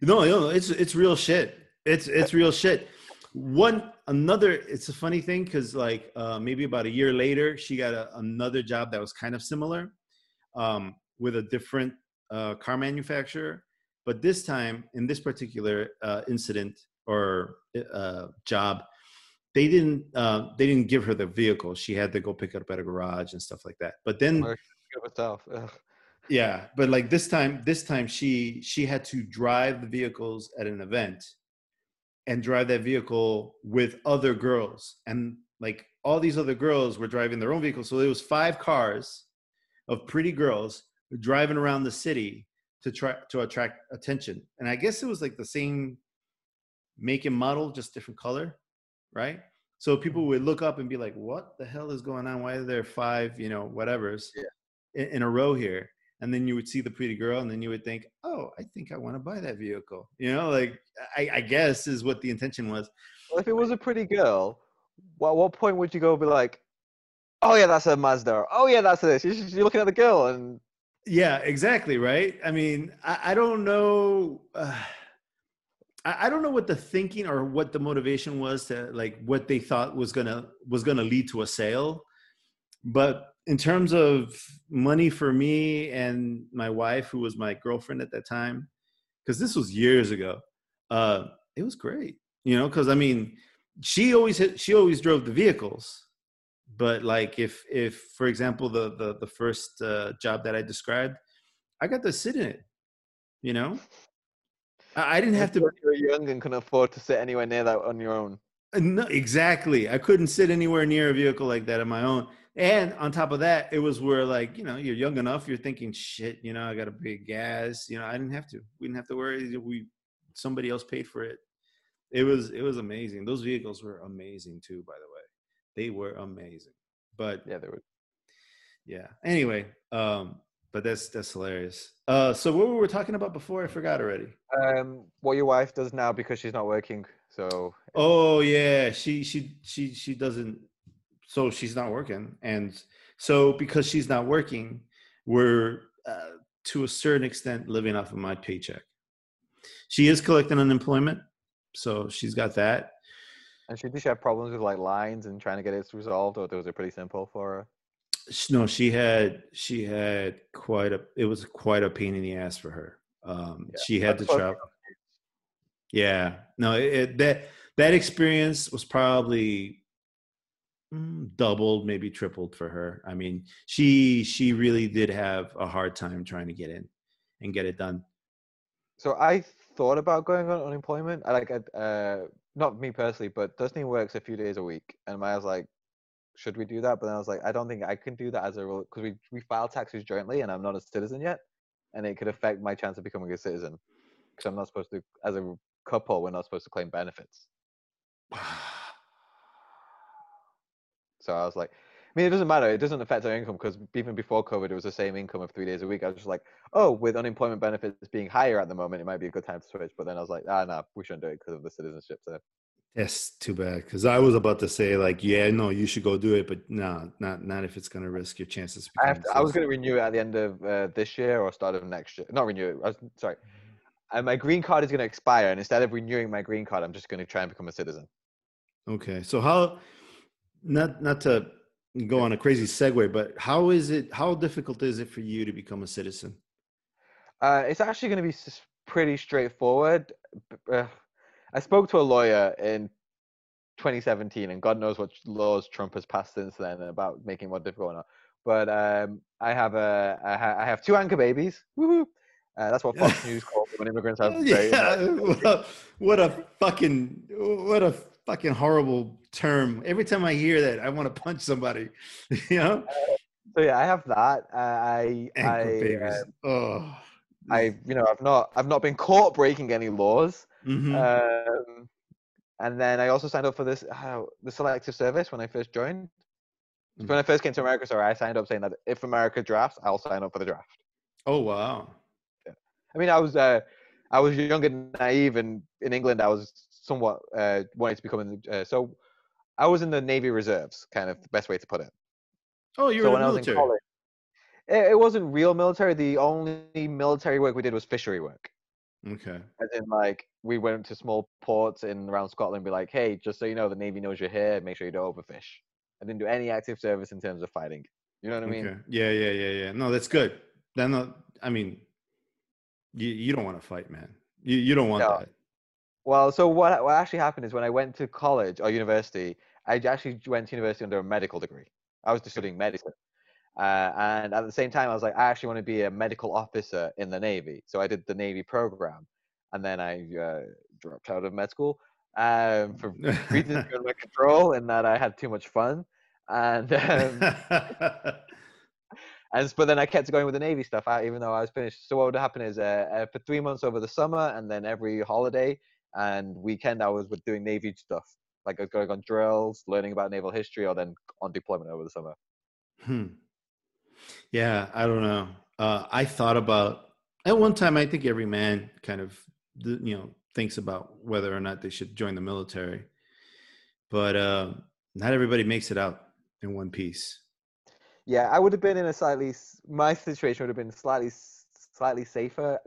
no, no, it's it's real shit. It's it's real shit. One another, it's a funny thing because like uh, maybe about a year later, she got a, another job that was kind of similar, um, with a different uh, car manufacturer. But this time, in this particular uh, incident or uh, job, they didn't uh, they didn't give her the vehicle. She had to go pick it up at a garage and stuff like that. But then yeah, but like this time this time she she had to drive the vehicles at an event and drive that vehicle with other girls. And like all these other girls were driving their own vehicles so there was five cars of pretty girls driving around the city to try to attract attention. And i guess it was like the same make and model just different color right? So people mm-hmm. would look up and be like, "What the hell is going on? Why are there five, you know, whatever's yeah. in, in, a row here?" And then you would see the pretty girl, and then you would think, "Oh, I think I want to buy that vehicle." You know, like I, I guess is what the intention was. Well, if it was a pretty girl, well, what point would you go be like, "Oh yeah, that's a Mazda," "Oh yeah, that's this"? You're looking at the girl, and yeah, exactly, right. I mean, I, I don't know. Uh, I don't know what the thinking or what the motivation was to like what they thought was gonna was gonna lead to a sale, but in terms of money for me and my wife, who was my girlfriend at that time, because this was years ago, uh, it was great. You know, because I mean, she always hit, she always drove the vehicles, but like if if for example the the the first uh, job that I described, I got to sit in it. You know, I didn't have to. You were young and couldn't afford to sit anywhere near that on your own. Uh, no, exactly. I couldn't sit anywhere near a vehicle like that on my own. And on top of that, it was where like you know you're young enough, you're thinking shit. You know, I got to pay gas. You know, I didn't have to. We didn't have to worry. We somebody else paid for it. It was it was amazing. Those vehicles were amazing too. By the way, they were amazing. But yeah, they were. Yeah. Anyway, um, but that's that's hilarious. Uh, so what were we were talking about before, I forgot already. Um, what your wife does now because she's not working. So Oh yeah, she she she she doesn't. So she's not working, and so because she's not working, we're uh, to a certain extent living off of my paycheck. She is collecting unemployment, so she's got that. and she did she have problems with like lines and trying to get it resolved, or those are pretty simple for her. No, she had she had quite a. It was quite a pain in the ass for her. Um, Yeah, she had to travel. Yeah, no, it, it, that that experience was probably mm, doubled, maybe tripled for her. I mean, she she really did have a hard time trying to get in and get it done. So I thought about going on unemployment. I like, uh, not me personally, but Dustin works a few days a week, and I was like, should we do that? But then I was like, I don't think I can do that as a rule because we we file taxes jointly, and I'm not a citizen yet, and it could affect my chance of becoming a citizen because I'm not supposed to, as a couple, we're not supposed to claim benefits. So I was like, I mean, it doesn't matter. It doesn't affect our income because even before COVID, it was the same income of three days a week. I was just like, oh, with unemployment benefits being higher at the moment, it might be a good time to switch. But then I was like, ah, no, we shouldn't do it because of the citizenship. So That's too bad because I was about to say like, yeah, no, you should go do it, but no, not not if it's gonna risk your chances. I have to, I was going to renew it at the end of uh, this year or start of next year. Not renew it. I was sorry. And my green card is going to expire, and instead of renewing my green card, I'm just going to try and become a citizen. Okay, so how not not to go on a crazy segue, but how is it? How difficult is it for you to become a citizen? Uh, it's actually going to be pretty straightforward. Uh, I spoke to a lawyer in 2017, and God knows what laws Trump has passed since then about making it more difficult or not. But um, I have a I, ha- I have two anchor babies. Woohoo! Uh, that's what Fox News calls when immigrants have. yeah, well, what a fucking what a fucking horrible term. Every time I hear that, I want to punch somebody. you know, So yeah, I have that. Uh, I Anchor I babies. uh, oh, I you know I've not I've not been caught breaking any laws. Mhm. Um, and then I also signed up for this uh, the selective service when I first joined. Mm. When I first came to America, sorry, I signed up saying that if America drafts, I'll sign up for the draft. oh wow. I mean, I was uh, I was young and naive, and in England, I was somewhat uh, wanting to become. in Uh, so, I was in the Navy Reserves, kind of the best way to put it. Oh, you're so in the I was in military. college, it, it wasn't real military. The only military work we did was fishery work. Okay. As in, like, we went to small ports in around Scotland, and be like, "Hey, just so you know, the Navy knows you're here. Make sure you don't overfish." I didn't do any active service in terms of fighting. You know what I mean? Okay. Yeah, yeah, yeah, yeah. No, that's good. Then, I mean, you you don't want to fight, man. You you don't want No. that. Well, so what what actually happened is when I went to college or university, I actually went to university under a medical degree. I was just studying medicine, uh, and at the same time, I was like, I actually want to be a medical officer in the Navy. So I did the Navy program, and then I uh, dropped out of med school um, for reasons beyond my control, and that I had too much fun. And um, and but then I kept going with the Navy stuff, out, even though I was finished. So what would happen is, uh, uh, for three months over the summer, and then every holiday and weekend, I was with doing Navy stuff, like I was going on drills, learning about naval history, or then on deployment over the summer. Hmm. Yeah, I don't know. Uh, I thought about at one time. I think every man kind of you know thinks about whether or not they should join the military, but uh, not everybody makes it out in one piece. Yeah, I would have been in a slightly. My situation would have been slightly, slightly safer,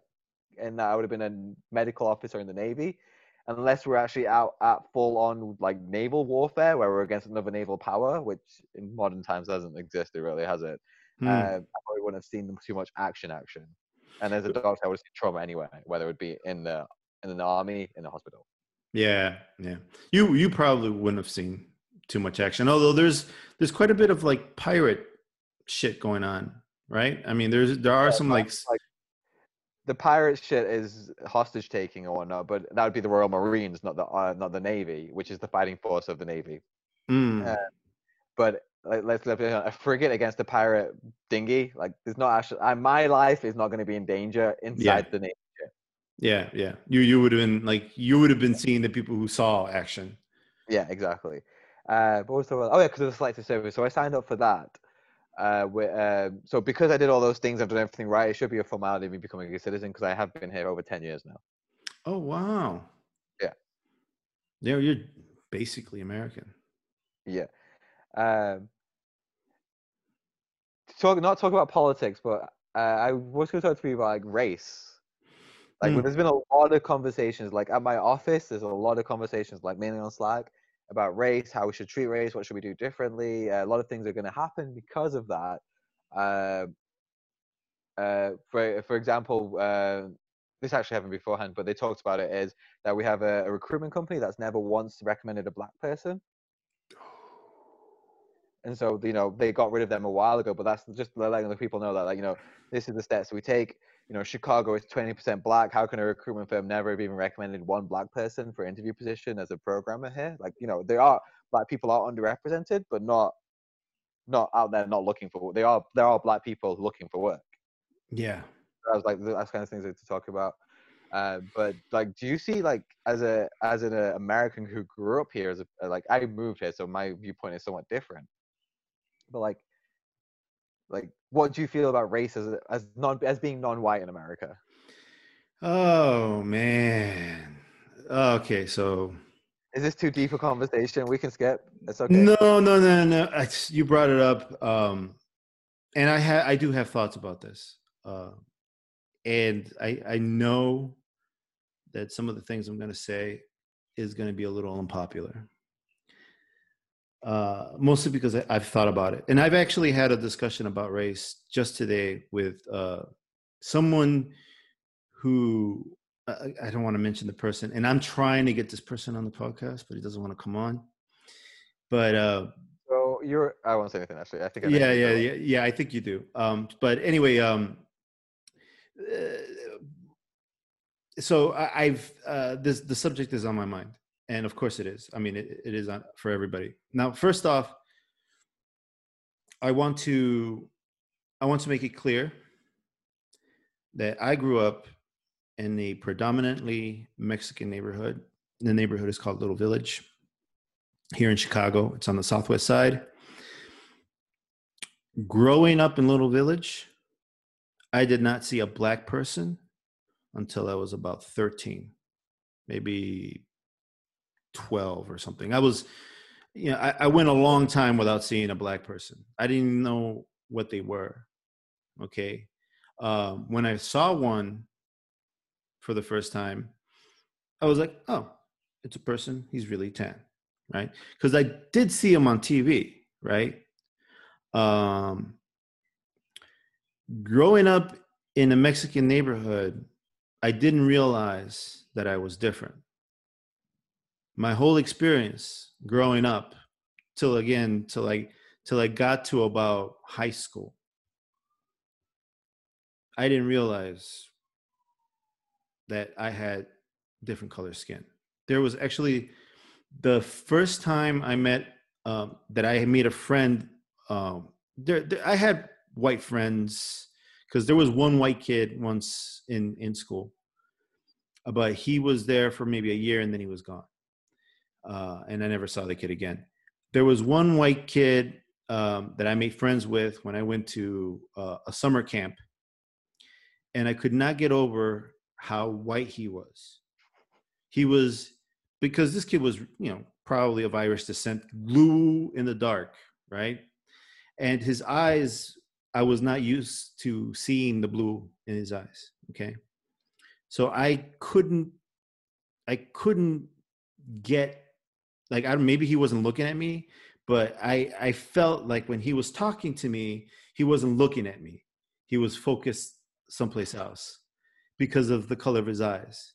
and I would have been a medical officer in the Navy, unless we're actually out at full on like naval warfare, where we're against another naval power, which in modern times doesn't exist. It really has it. Hmm. Uh, I probably wouldn't have seen too much action, action. And as a doctor, I would have seen trauma anyway, whether it would be in the in the army, in the hospital. Yeah, yeah. You you probably wouldn't have seen too much action. Although there's there's quite a bit of like pirate shit going on, right? I mean, there's there are some like like the pirate shit is hostage taking or whatnot, but that would be the Royal Marines, not the uh, not the Navy, which is the fighting force of the Navy. mm, uh, But like, let's let's be a frigate against a pirate dinghy, like there's not actually. Uh, my life is not going to be in danger inside the Navy. yeah, yeah. You you would have been like you would have been seeing the people who saw action. Yeah, exactly. Uh, but also, oh yeah, because of the selective service. So I signed up for that, Uh, wi- uh, so because I did all those things, I've done everything right. It should be a formality of me becoming a citizen because I have been here over ten years now. Oh wow. Yeah. Yeah, you're basically American. Yeah. Um, to talk not talk about politics, but uh, I was going to talk to you about like race. Like Mm. there's been a lot of conversations. Like at my office, there's a lot of conversations, like mainly on Slack, about race, how we should treat race, what should we do differently. Uh, a lot of things are going to happen because of that. Uh, uh, for for example, uh, this actually happened beforehand, but they talked about it. Is that we have a, a recruitment company that's never once recommended a black person. And so you know they got rid of them a while ago but that's just letting the people know that like you know this is the steps we take. You know chicago is 20% black. How can a recruitment firm never have even recommended one black person for interview position as a programmer here? Like you know there are black people are underrepresented but not not out there not looking for work. they are there are black people looking for work. Yeah. I was like that's kind of things to talk about. Uh, but like do you see like as a as an uh, american who grew up here as a like i moved here so my viewpoint is somewhat different but like like what do you feel about race as as non as being non-white in america Oh man. Okay, so is this too deep a conversation we can skip it's okay no, no, no, no. I, you brought it up, um, and I ha- I do have thoughts about this, uh, and I I know that some of the things I'm going to say is going to be a little unpopular. Uh, mostly because I, I've thought about it, and I've actually had a discussion about race just today with uh, someone who I, I don't want to mention the person, and I'm trying to get this person on the podcast, but he doesn't want to come on. But uh, so you're i won't say anything actually i think I yeah, yeah, yeah, yeah. I think you do. Um, but anyway, um, uh, so I, I've uh, this the subject is on my mind, and of course it is. I mean, it, it is for everybody. Now, first off, I want to I want to make it clear that I grew up in a predominantly Mexican neighborhood. The neighborhood is called Little Village here in Chicago. It's on the southwest side growing up in Little Village, I did not see a black person until I was about 13, maybe 12 or something. I was, you know, I, I went a long time without seeing a black person. I didn't know what they were. Okay. Um, when I saw one for the first time, I was like, oh, it's a person. He's really tan. Right. Because I did see him on TV. Right um, growing up in a Mexican neighborhood, I didn't realize that I was different. My whole experience growing up, till again, till I till I got to about high school, I didn't realize that I had different color skin. There was actually the first time I met um, that I had made a friend um there, there i had white friends because there was one white kid once in in school but he was there for maybe a year and then he was gone uh, and i never saw the kid again. There was one white kid um, that i made friends with when i went to uh, a summer camp and i could not get over how white he was. He was because this kid was you know probably of irish descent blue in the dark right? And his eyes i was not used to seeing the blue in his eyes okay? So i couldn't i couldn't get like i don't maybe he wasn't looking at me but i i felt like when he was talking to me he wasn't looking at me he was focused someplace else because of the color of his eyes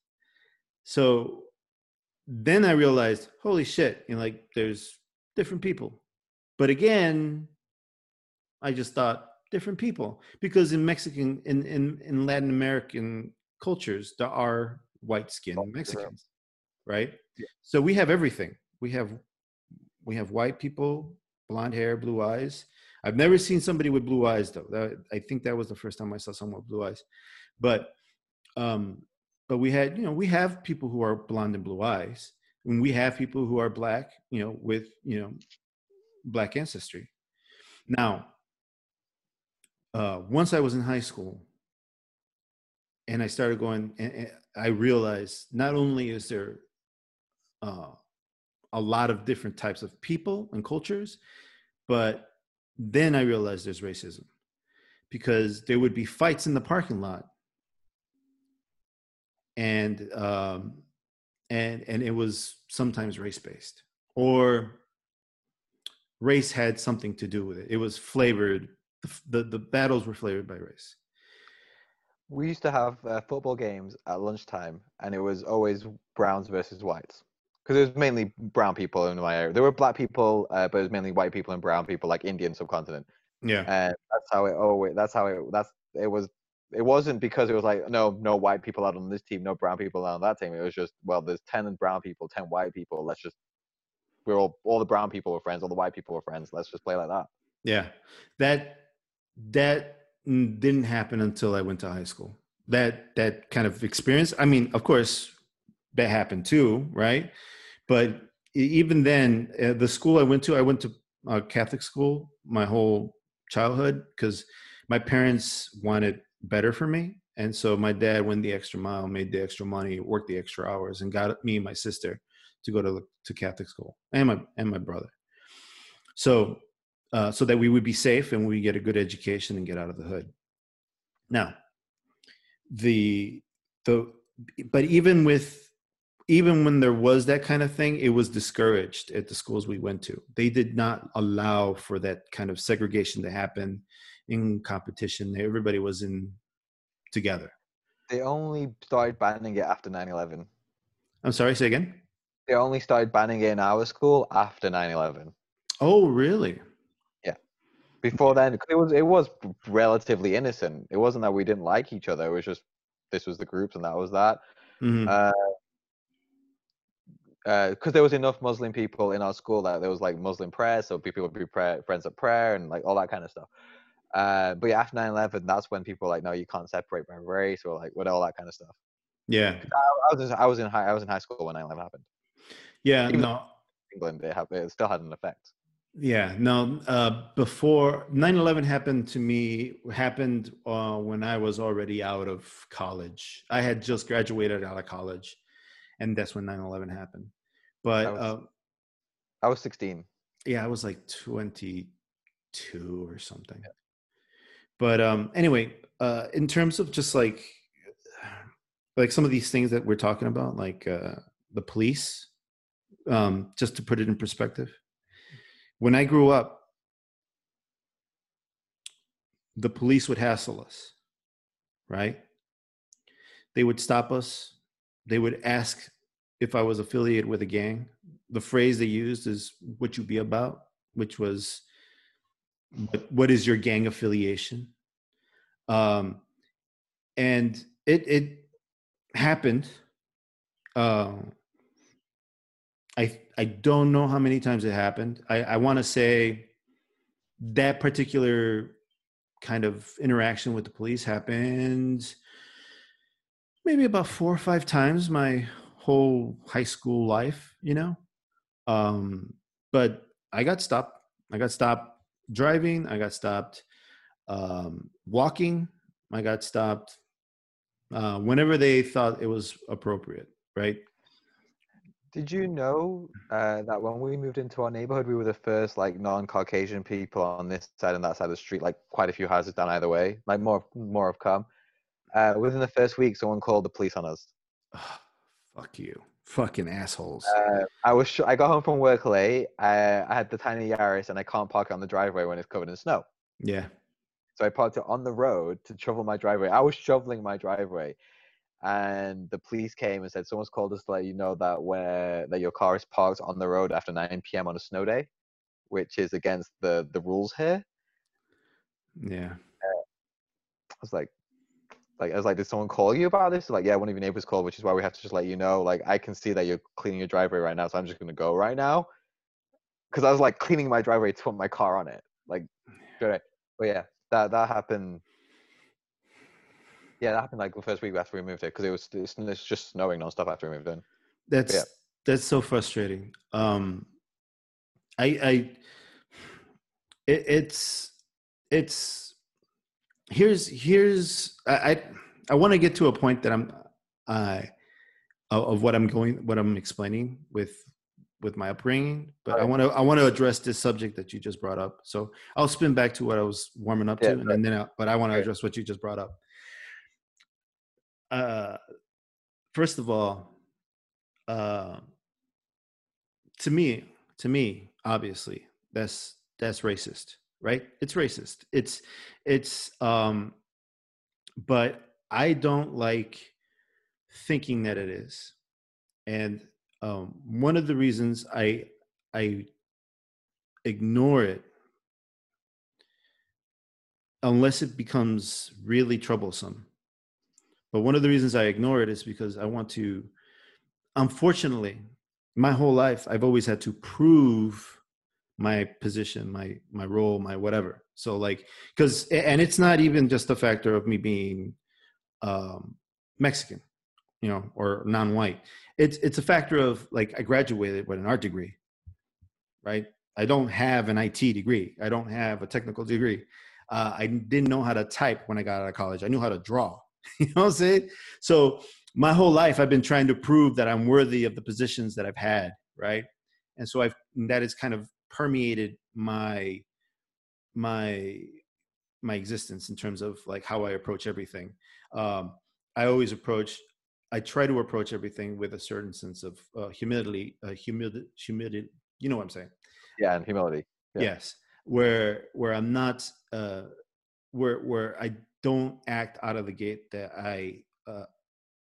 so then i realized holy shit you know like there's different people but again I just thought different people because in Mexican in in, in Latin American cultures there are white skinned Lots of them. Mexicans, right? Yeah. So we have everything. We have we have white people, blonde hair, blue eyes. I've never seen somebody with blue eyes though. That, I think that was the first time I saw someone with blue eyes. But um but we had, you know, we have people who are blonde and blue eyes. And we have people who are black, you know, with, you know, black ancestry. Now, uh, once I was in high school, and I started going, and, and I realized not only is there uh, a lot of different types of people and cultures, but then I realized there's racism because there would be fights in the parking lot, and um, and and it was sometimes race based or race had something to do with it. It was flavored. The, the, the battles were flavored by race. We used to have uh, football games at lunchtime, and it was always Browns versus Whites because it was mainly brown people in my area. There were black people, uh, but it was mainly white people and brown people, like Indian subcontinent. Yeah, and that's how it. Oh, that's how it. That's it was. It wasn't because it was like no, no white people out on this team, no brown people out on that team. It was just well, there's ten brown people, ten white people. Let's just we're all all the brown people were friends, all the white people were friends. Let's just play like that. Yeah, that that didn't happen until I went to high school. That that kind of experience. I mean, of course, that happened too, right? But even then, uh, the school I went to, I went to a Catholic school my whole childhood because my parents wanted better for me. And so my dad went the extra mile, made the extra money, worked the extra hours, and got me and my sister to go to to Catholic school and my and my brother. So uh, so that we would be safe and we get a good education and get out of the hood. Now, the the but even with even when there was that kind of thing, it was discouraged at the schools we went to. They did not allow for that kind of segregation to happen in competition. Everybody was in together. They only started banning it after 9 11. I'm sorry, say again? they only started banning it in our school after 9-11 oh really yeah before then it was it was relatively innocent it wasn't that we didn't like each other it was just this was the groups and that was that mm-hmm. uh, because uh, there was enough Muslim people in our school that there was like Muslim prayer, so people would be prayer, friends at prayer and like all that kind of stuff. Uh, but yeah, after 9-11, that's when people were like, no, you can't separate by race or like with all that kind of stuff. Yeah, I, I was I was in high I was in high school when 9-11 happened. Yeah, Even no. England, it, have, it still had an effect. Yeah, no. Uh, before 9/11 happened to me, happened uh, when I was already out of college. I had just graduated out of college, and that's when 9/11 happened. But I was, uh, I was 16. Yeah, I was like 22 or something. Yeah. But um, anyway, uh, in terms of just like like some of these things that we're talking about, like uh, the police um, just to put it in perspective. When I grew up, the police would hassle us, right? They would stop us. They would ask if I was affiliated with a gang. The phrase they used is "what you be about," which was "what is your gang affiliation?" Um, and it it happened. Uh, I I don't know how many times it happened. I, I want to say that particular kind of interaction with the police happened maybe about four or five times my whole high school life, you know. Um, but I got stopped. I got stopped driving. I got stopped um, walking. I got stopped uh, whenever they thought it was appropriate, right? Did you know uh, that when we moved into our neighborhood, we were the first like non-Caucasian people on this side and that side of the street, like quite a few houses down either way, like more more have come. Uh, within the first week, someone called the police on us. Oh, fuck you, fucking assholes. Uh, I was sh- I got home from work late. I, I had the tiny Yaris, and I can't park it on the driveway when it's covered in snow. Yeah. So I parked it on the road to shovel my driveway. I was shoveling my driveway, and the police came and said someone's called us to let you know that where that your car is parked on the road after 9 p.m. on a snow day, which is against the the rules here. Yeah. Uh, I was like, like I was like, did someone call you about this? Like, yeah, one of your neighbors called, which is why we have to just let you know. Like, I can see that you're cleaning your driveway right now, so I'm just gonna go right now. Because I was like cleaning my driveway to put my car on it. Like, but yeah, that that happened yeah, that happened like the first week after we moved here because it was it's, it's, just snowing nonstop after we moved in. That's yeah. that's so frustrating. Um, I I it, it's it's here's here's I I, I want to get to a point that I'm uh of, what I'm going what I'm explaining with with my upbringing, but I want to I want to address this subject that you just brought up. So I'll spin back to what I was warming up Yeah, to, and then I, but I want to address what you just brought up. Uh, first of all, uh, to me, to me, obviously, that's that's racist, right? It's racist. It's it's um, but I don't like thinking that it is, and um, one of the reasons I I ignore it unless it becomes really troublesome. But one of the reasons I ignore it is because I want to, unfortunately, my whole life I've always had to prove my position, my my role, my whatever. So like, because and it's not even just a factor of me being um, Mexican, you know, or non-white. It's it's a factor of like I graduated with an art degree, right? I don't have an IT degree. I don't have a technical degree. Uh, I didn't know how to type when I got out of college. I knew how to draw. you know what I'm saying? So my whole life, I've been trying to prove that I'm worthy of the positions that I've had, right? And so I've that has kind of permeated my my my existence in terms of like how I approach everything. Um, I always approach. I try to approach everything with a certain sense of uh, humility. Uh, humility, humility. You know what I'm saying? Yeah, and humility. Yeah. Yes, where where I'm not uh, where where I don't act out of the gate that I uh,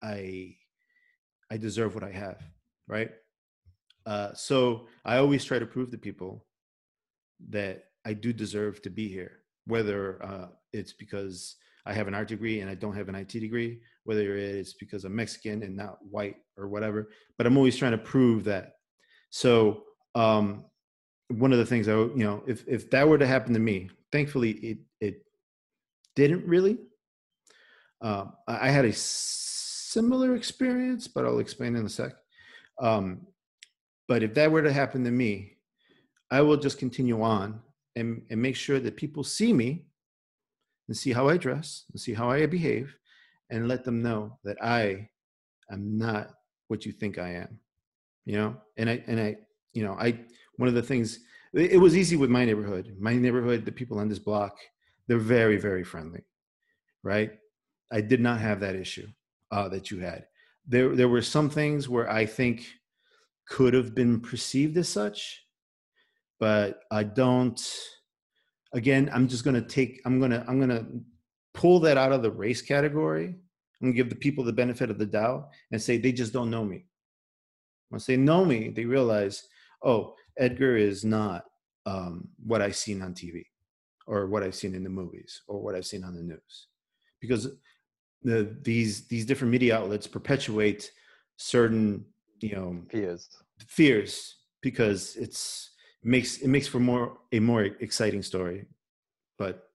I I deserve what I have, right? Uh, so I always try to prove to people that I do deserve to be here, whether uh, it's because I have an art degree and I don't have an IT degree, whether it's because I'm Mexican and not white or whatever. But I'm always trying to prove that. So um, one of the things I, you know, if if that were to happen to me, thankfully it it didn't really. Um, I had a similar experience, but I'll explain in a sec. Um, but if that were to happen to me, I will just continue on and, and make sure that people see me and see how I dress and see how I behave and let them know that I am not what you think I am. You know, and I and I, you know, I one of the things it was easy with my neighborhood. My neighborhood, the people on this block, they're very, very friendly. Right. I did not have that issue uh, that you had. There there were some things where I think could have been perceived as such, but I don't again, I'm just gonna take I'm gonna I'm gonna pull that out of the race category. Gonna give the people the benefit of the doubt and say they just don't know me. Once they know me, they realize, oh, Edgar is not um, what I've seen on TV or what I've seen in the movies or what I've seen on the news. Because the these these different media outlets perpetuate certain, you know, Fears. fears because it's makes it makes for more a more exciting story but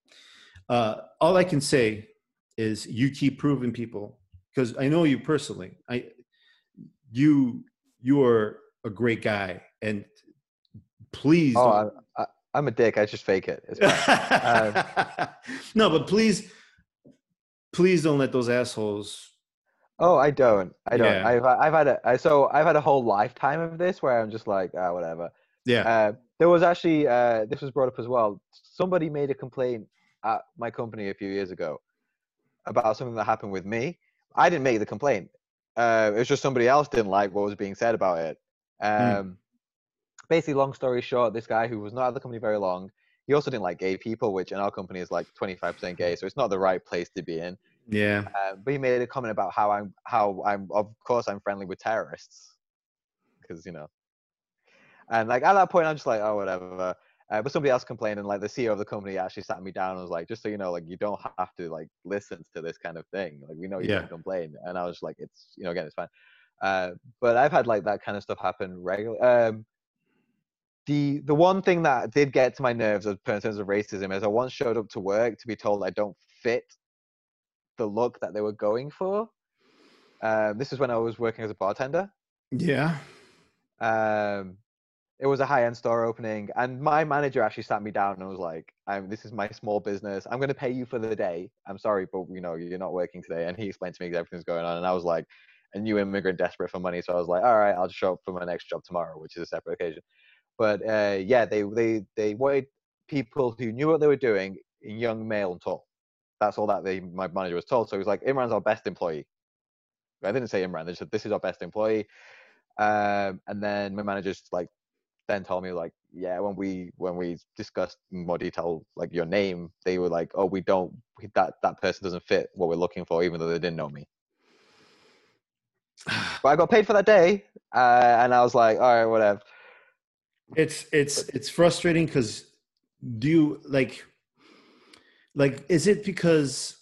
uh all i can say is you keep proving people because i know you personally i you you are a great guy and please Oh, I, I, I'm a dick. I just fake it. Fine. no but please please don't let those assholes oh, I don't. I don't. Yeah. I've I've had a I, so I've had a whole lifetime of this where I'm just like ah whatever. yeah Uh, there was actually uh, this was brought up as well. Somebody made a complaint at my company a few years ago about something that happened with me. I didn't make the complaint. Uh, it was just somebody else didn't like what was being said about it. Um, Basically, long story short, this guy who was not at the company very long, he also didn't like gay people, which in our company is like 25% gay, so it's not the right place to be in. Yeah Uh, but he made a comment about how I'm how I'm of course I'm friendly with terrorists because you know, and like at that point I'm just like oh whatever. Uh, but somebody else complained, and like the CEO of the company actually sat me down and was like, just so you know, like you don't have to like listen to this kind of thing. Like we know you Yeah. can complain, and I was like, it's you know again it's fine. Uh, but I've had like that kind of stuff happen regularly. Um, the the one thing that did get to my nerves in terms of racism is I once showed up to work to be told I don't fit the look that they were going for. Um, this is when I was working as a bartender. yeah Um, it was a high end store opening, and my manager actually sat me down and was like, "I'm this is my small business. I'm going to pay you for the day. I'm sorry, but you know you're not working today." And he explained to me everything's going on, and I was like, a new immigrant desperate for money, so I was like, "All right, I'll just show up for my next job tomorrow," which is a separate occasion. But uh, yeah, they they they wanted people who knew what they were doing, young, male, and tall. That's all that they my manager was told. So he was like, "Imran's our best employee." I didn't say Imran. They said this is our best employee. Um, and then my manager just like then told me like, yeah, when we when we discussed more detail like your name, they were like, oh, we don't that that person doesn't fit what we're looking for, even though they didn't know me. but I got paid for that day, uh, and I was like, all right, whatever. It's it's it's frustrating because do you like like is it because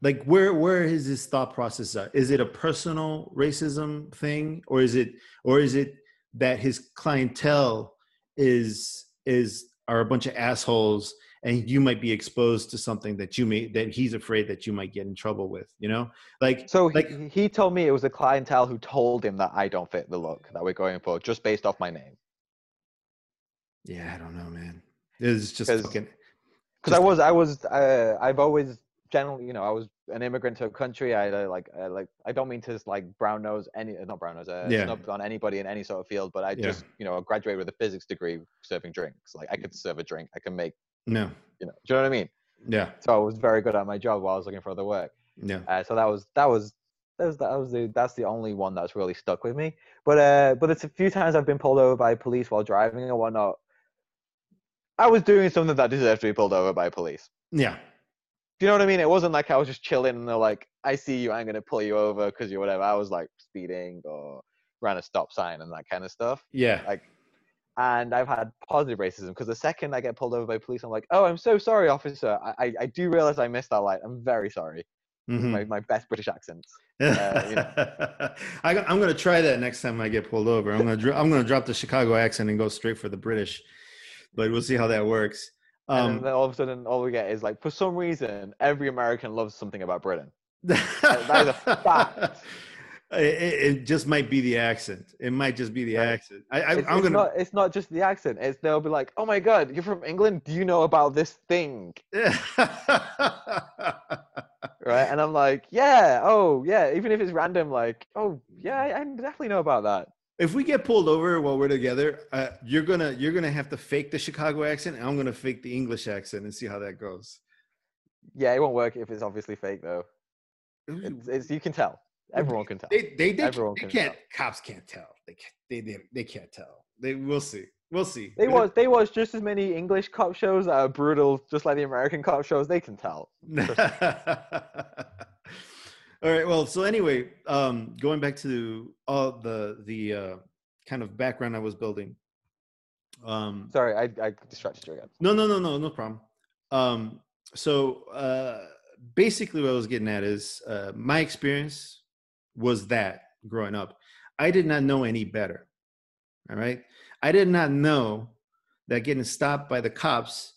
like where where is this thought process at? Is it a personal racism thing or is it or is it that his clientele is is are a bunch of assholes and you might be exposed to something that you may that he's afraid that you might get in trouble with you know? Like so like he, he told me it was a clientele who told him that i don't fit the look that we're going for just based off my name. Yeah i don't know man. It's just fucking because i was i was uh, i've always generally, you know, I was an immigrant to a country. I uh, like, I, like, I don't mean to like brown nose any, uh, not brown nose, uh, yeah. snub on anybody in any sort of field, but I yeah. just, you know, graduated with a physics degree serving drinks. Like, I could serve a drink. I can make, no, you know, do you know what I mean? Yeah. So I was very good at my job while I was looking for other work. Yeah. Uh, so that was that was that was that was the that's the only one that's really stuck with me. But uh, but it's a few times I've been pulled over by police while driving and whatnot. I was doing something that deserved to be pulled over by police. Yeah. Do you know what I mean? It wasn't like I was just chilling and they're like, I see you, I'm gonna pull you over because you're whatever. I was like speeding or ran a stop sign and that kind of stuff. Yeah. Like, and I've had positive racism because the second I get pulled over by police, I'm like, oh, I'm so sorry, officer. I, I, I do realize I missed that light. I'm very sorry. Mm-hmm. My, my best British accent. Uh, you know. I, am gonna try that next time I get pulled over. I'm gonna I'm gonna drop the Chicago accent and go straight for the British, but we'll see how that works. Um, and then all of a sudden, all we get is like, for some reason, every American loves something about Britain. that is a fact. It, it, just might be the accent. It might just be the right. accent. I, I, am gonna. Not, it's not just the accent. It's they'll be like, "Oh my god, you're from England. Do you know about this thing?" right? And I'm like, "Yeah, oh yeah." Even if it's random, like, "Oh yeah, I, I definitely know about that." If we get pulled over while we're together, uh, you're gonna you're gonna have to fake the Chicago accent, and I'm gonna fake the English accent and see how that goes. Yeah, it won't work if it's obviously fake though. It's, it's you can tell. Everyone can tell. They they, they, Everyone they can can't. Tell. Cops can't tell. They can't, they, they they can't tell. They we'll see. We'll see. They watch they watch just as many English cop shows that are brutal, just like the American cop shows. They can tell. All right. Well, so anyway, um, going back to all the the uh, kind of background I was building. Um, Sorry, I, I distracted you again. No, no, no, no, no problem. Um, so uh, basically, what I was getting at is uh, my experience was that growing up, I did not know any better. All right, I did not know that getting stopped by the cops,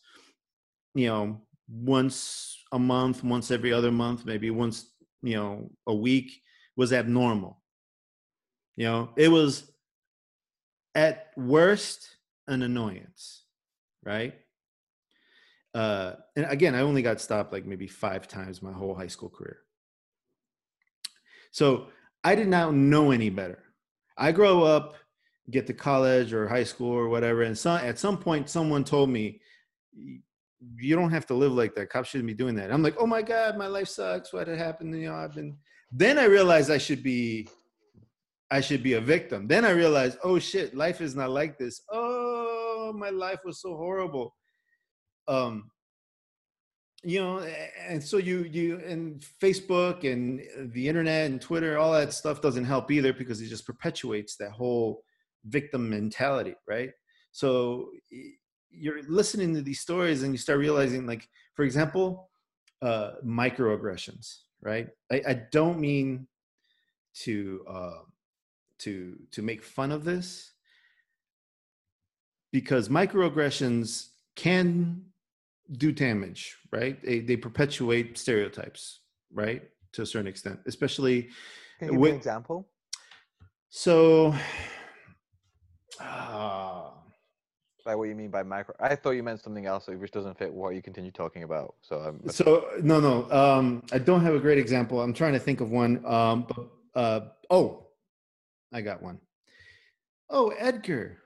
you know, once a month, once every other month, maybe once you know a week was abnormal. You know it was at worst an annoyance right? Uh and again i only got stopped like maybe five times my whole high school career. So i did not know any better. I grow up get to college or high school or whatever and some at some point someone told me you don't have to live like that. Cops shouldn't be doing that. I'm like, oh my God, my life sucks. What happened? You know, I've been. Then I realized I should be, I should be a victim. Then I realized, oh shit, life is not like this. Oh, my life was so horrible. Um, you know, and so you you and Facebook and the internet and Twitter, all that stuff doesn't help either because it just perpetuates that whole victim mentality, right? So you're listening to these stories and you start realizing like for example uh microaggressions right? I, I don't mean to uh to to make fun of this because microaggressions can do damage right? They, they perpetuate stereotypes right? To a certain extent especially can you give with, an example? So uh, by what you mean by micro. I thought you meant something else, which doesn't fit what you continue talking about. So I'm. So no, no. Um, I don't have a great example. I'm trying to think of one. Um, but uh, oh, I got one. Oh, Edgar,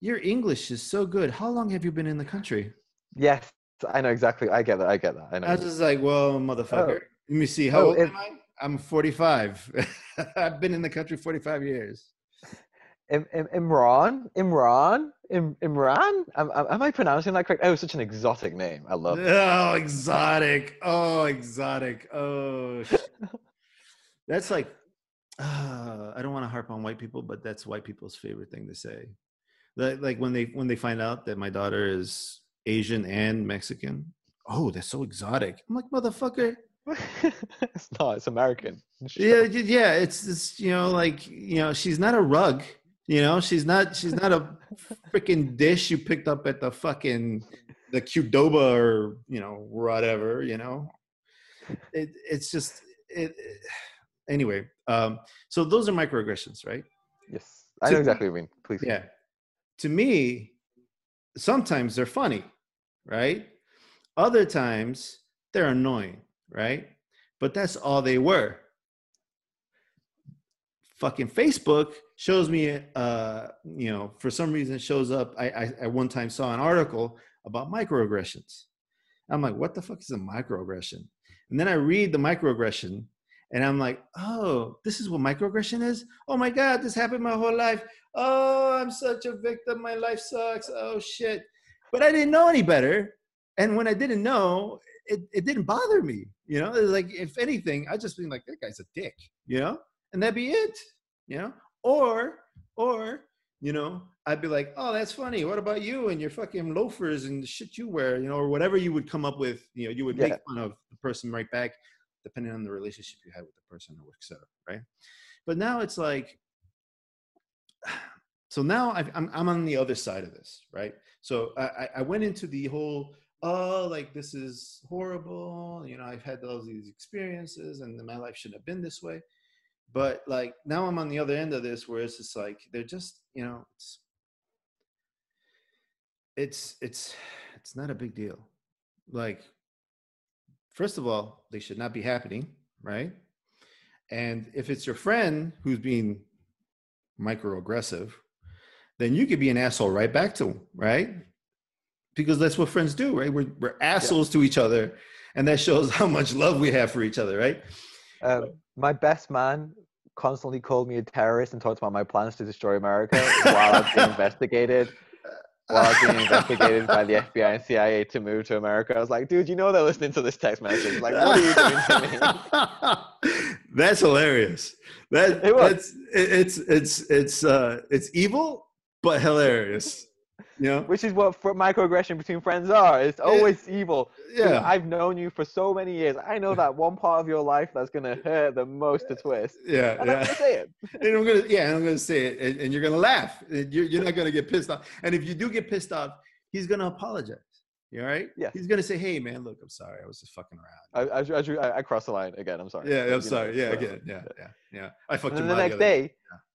your English is so good. How long have you been in the country? Yes, I know exactly. I get that. I get that. I know. I was just like, well, motherfucker. Let me see. How Oh, old am I? I'm 45. I've been in the country 45 years. Im- Im- Imran, Imran, Im- Imran. Am, am I pronouncing that correct? Oh, such an exotic name. I love. it. Oh, exotic. Oh, exotic. Oh, that's like, uh, I don't want to harp on white people, but that's white people's favorite thing to say. Like, like when they when they find out that my daughter is Asian and Mexican. Oh, that's so exotic. I'm like, motherfucker. it's not. It's American. Yeah, yeah. It's it's you know like you know she's not a rug. You know she's not she's not a freaking dish you picked up at the fucking the Qdoba or you know whatever. You know, it it's just it. it- anyway, um, so those are microaggressions, right? Yes, I To know me- exactly what you mean. Please. Yeah. To me, sometimes they're funny, right? Other times they're annoying, right? But that's all they were. Fucking Facebook shows me, uh, you know, for some reason shows up. I, I at one time saw an article about microaggressions. I'm like, what the fuck is a microaggression? And then I read the microaggression and I'm like, oh, this is what microaggression is? Oh my God, this happened my whole life. Oh, I'm such a victim. My life sucks. Oh shit. But I didn't know any better. And when I didn't know, it, it didn't bother me. You know, it was like, if anything, I just been like, that guy's a dick, you know? And that'd be it, you know? Or, or, you know, I'd be like, oh, that's funny. What about you and your fucking loafers and the shit you wear, you know, or whatever you would come up with, you know, you would Yeah. make fun of the person right back, depending on the relationship you had with the person or et cetera, right? But now it's like, so now I've, I'm, I'm on the other side of this, right? So I, I- I went into the whole, oh, like this is horrible. You know, I've had all these experiences and my life shouldn't have been this way. But like now I'm on the other end of this where it's just like, they're just, you know, it's, it's, it's, it's not a big deal. Like, first of all, they should not be happening, right? And if it's your friend who's being microaggressive, then you could be an asshole right back to them, right? Because that's what friends do, right? We're, we're assholes to each other, and that shows how much love we have for each other, right? Um, my best man constantly called me a terrorist and talked about my plans to destroy America while I was being investigated. While I was being investigated by the FBI and CIA to move to America, I was like, "Dude, you know they're listening to this text message. Like, what are you doing to me?" that's hilarious. That It was. that's it- it's it's it's uh it's evil but hilarious. You know? Which is what fr- microaggression between friends are. It's always evil. Yeah. I've known you for so many years. I know that one part of your life that's gonna hurt the most to twist. Yeah, And I'm yeah. gonna say it. and I'm gonna yeah, and I'm gonna say it, and, and you're gonna laugh. You're, you're not gonna get pissed off. And if you do get pissed off, he's gonna apologize. You all right? Yeah. He's gonna say, "Hey, man, look, I'm sorry. I was just fucking around." I, I, I, I, crossed the line again. I'm sorry. Yeah, I'm sorry. Yeah, again. Yeah, yeah, yeah. I fucked And the next day. day,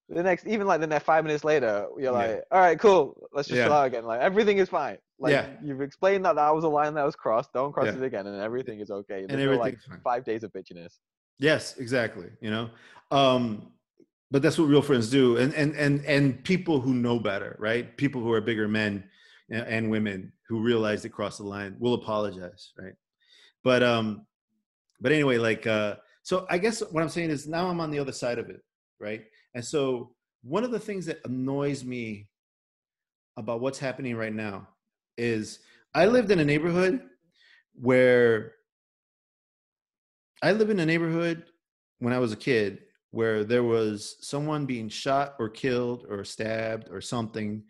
the next, even like the next five minutes later, you're Yeah. like, all right, cool. Let's just chill out again. Like everything is fine. Like Yeah. you've explained that that was a line that was crossed. Don't cross Yeah. it again, and everything is okay. And no, like everything's fine. five days of bitchiness. Yes, exactly. You know, um, but that's what real friends do, and and and and people who know better, right? People who are bigger men and, and women who realize they crossed the line will apologize, right? But um, but anyway, like uh, so, I guess what I'm saying is now I'm on the other side of it, right? And so one of the things that annoys me about what's happening right now is I lived in a neighborhood where I live in a neighborhood when I was a kid where there was someone being shot or killed or stabbed or something,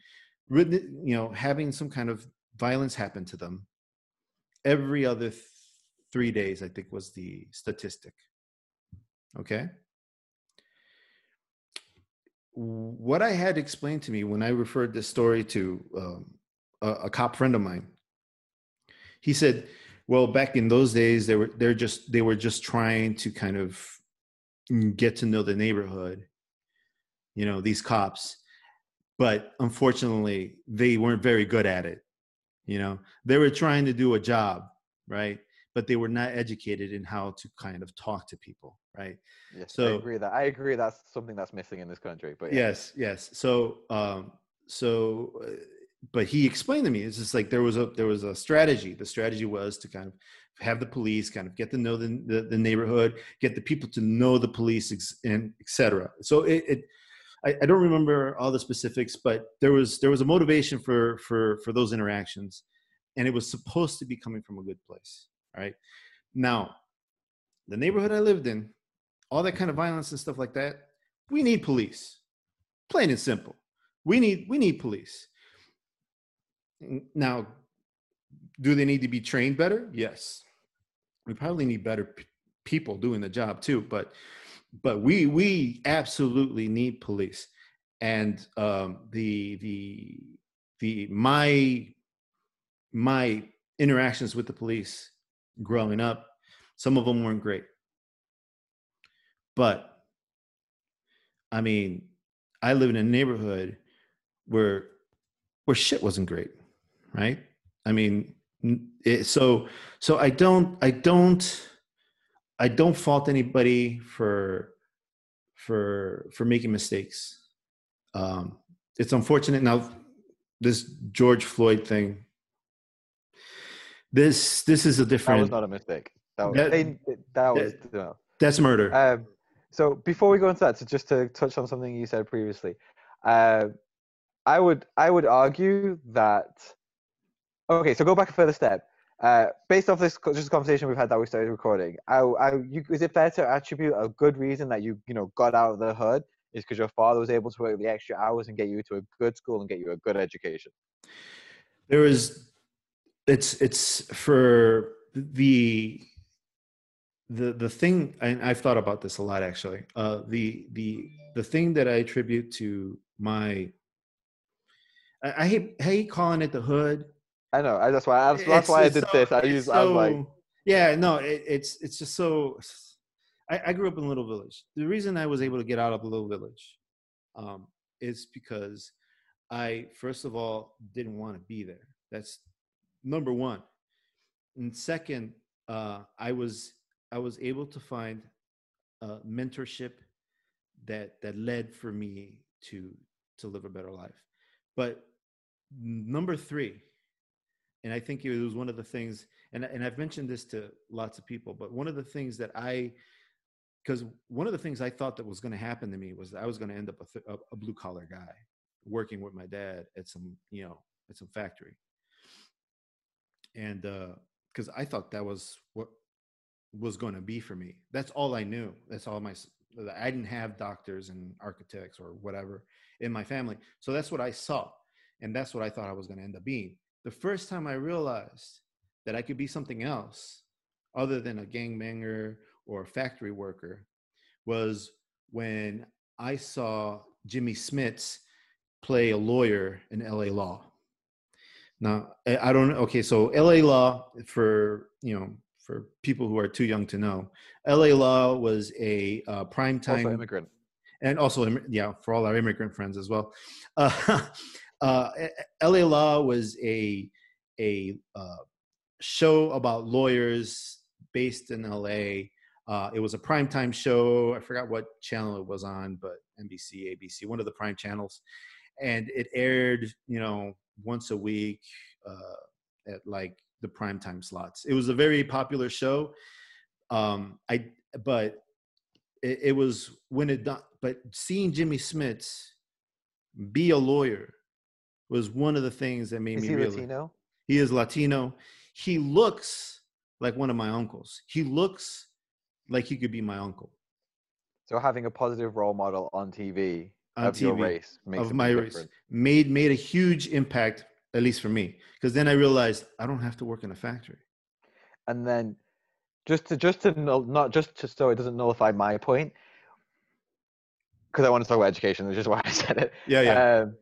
you know, having some kind of violence happen to them every other th- three days, I think was the statistic. Okay. What I had explained to me when I referred this story to um, a, a cop friend of mine, he said, well back in those days they were they're just they were just trying to kind of get to know the neighborhood you know these cops but unfortunately, they weren't very good at it. You know, they were trying to do a job, right? But they were not educated in how to kind of talk to people, right? Yes, So- I agree that I agree that's something that's missing in this country. But yeah. Yes, yes. So, um, so, uh, but he explained to me it's just like there was a there was a strategy. The strategy was to kind of have the police kind of get to know the the, the neighborhood, get the people to know the police, ex- and etc. So it. it I, I don't remember all the specifics, but there was there was a motivation for for for those interactions, and it was supposed to be coming from a good place. All right. Now, the neighborhood I lived in, all that kind of violence and stuff like that, we need police. Plain and simple. We need we need police. Now do they need to be trained better? Yes. We probably need better p- people doing the job too but but we we absolutely need police. And um the the the my my interactions with the police growing up some of them weren't great but I mean, I live in a neighborhood where where shit wasn't great, right? I mean, it, so so I don't I don't I don't fault anybody for for for making mistakes. Um, it's unfortunate now. This George Floyd thing. This this is a different. that was not a mistake. That was That- they- that was no. that's murder. Um, so before we go into that, so just to touch on something you said previously, uh, I would I would argue that okay, so go back a further step. Uh, based off this just conversation we've had that we started recording, I, I, you, is it fair to attribute a good reason that you you know got out of the hood is because your father was able to work the extra hours and get you to a good school and get you a good education? There is, it's it's for the the the thing and i've thought about this a lot actually uh the the the thing that i attribute to my i, I hate I hate calling it the hood I know. I, that's why. That's, that's It's- why I did so- this. I it's used. I was like, yeah no it, it's it's just so I, I grew up in a little village the reason i was able to get out of little village um is because i first of all didn't want to be there that's number one and second uh i was i was able to find uh mentorship that that led for me to to live a better life. But number three and I think it was one of the things, and and I've mentioned this to lots of people, but one of the things that I, because one of the things I thought that was going to happen to me was I was going to end up a, th- a, a blue collar guy, working with my dad at some you know at some factory, and because I thought that was what was going to be for me. That's all I knew. That's all my. I didn't have doctors and architects or whatever in my family, so that's what I saw, and that's what I thought I was going to end up being the first time I realized that I could be something else other than a gangbanger or a factory worker was when I saw Jimmy Smits play a lawyer in LA Law. Now, I don't okay, so LA Law for, you know, for people who are too young to know, LA Law was a uh, prime time also immigrant. and also yeah for all our immigrant friends as well. Uh, uh, la law was a a uh, show about lawyers based in la uh, it was a primetime show. I forgot what channel it was on but nbc abc one of the prime channels. And it aired you know once a week uh, at like the primetime slots. It was a very popular show. Um i but it, it was when it done but seeing jimmy smits be a lawyer was one of the things that made Is me he realize Latino? he is latino. He looks like one of my uncles. He looks like he could be my uncle. So having a positive role model on TV on of your TV race makes of my race made made a huge impact at least for me because then i realized i don't have to work in a factory And then just to just to not just to so it doesn't nullify my point because I want to talk about education. Which is why I said it. yeah yeah Um,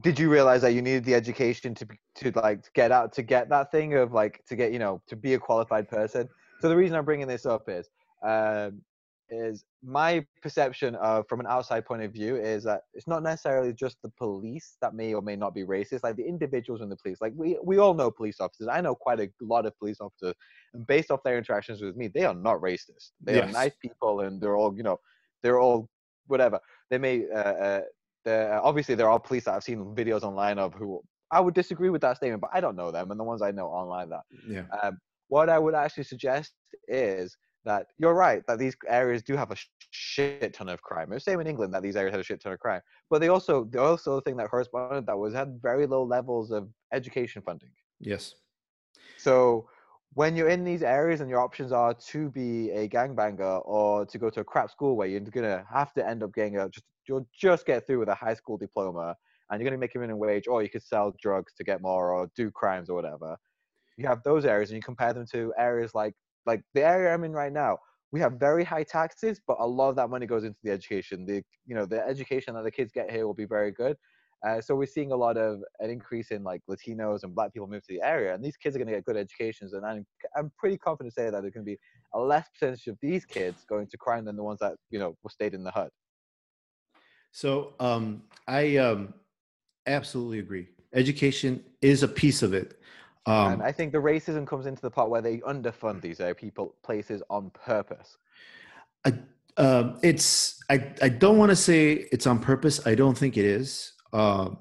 did you realize that you needed the education to to like get out to get that thing of like to get you know to be a qualified person? So the reason I'm bringing this up is um, is my perception of from an outside point of view is that it's not necessarily just the police that may or may not be racist like the individuals in the police. Like we we all know police officers. I know quite a lot of police officers and based off their interactions with me they are not racist. They Yes. are nice people and they're all you know they're all whatever. They may uh, uh they're, obviously there are police that i've seen videos online of who i would disagree with that statement but i don't know them and the ones i know online that. Yeah. um, what I would actually suggest is that you're right that these areas do have a shit ton of crime. It's the same in England that these areas had a shit ton of crime, but they also the also thing that corresponded that was had very low levels of education funding. Yes. So when you're in these areas and your options are to be a gangbanger or to go to a crap school where you're gonna have to end up getting a just you'll just get through with a high school diploma and you're gonna make a minimum wage or you could sell drugs to get more or do crimes or whatever. You have those areas and you compare them to areas like like the area I'm in right now. We have very high taxes, but a lot of that money goes into the education. The you know the education that the kids get here will be very good. Uh, so we're seeing a lot of an increase in like Latinos and Black people move to the area, and these kids are going to get good educations. And I'm I'm pretty confident to say that there's going to be a less percentage of these kids going to crime than the ones that you know stayed in the hut. So um, I um, absolutely agree. Education is a piece of it. Um, and I think the racism comes into the part where they underfund these uh, people places on purpose. I, um, it's I, I don't want to say it's on purpose. I don't think it is. Um,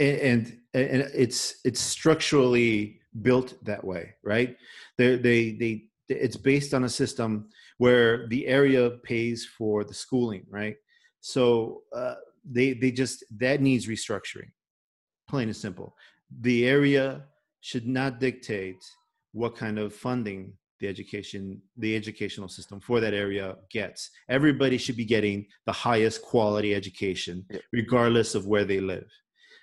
and, and and it's it's structurally built that way, right? They they they it's based on a system where the area pays for the schooling, right? So uh, they they just that needs restructuring, plain and simple. The area should not dictate what kind of funding the education the educational system for that area gets everybody should be getting the highest quality education regardless of where they live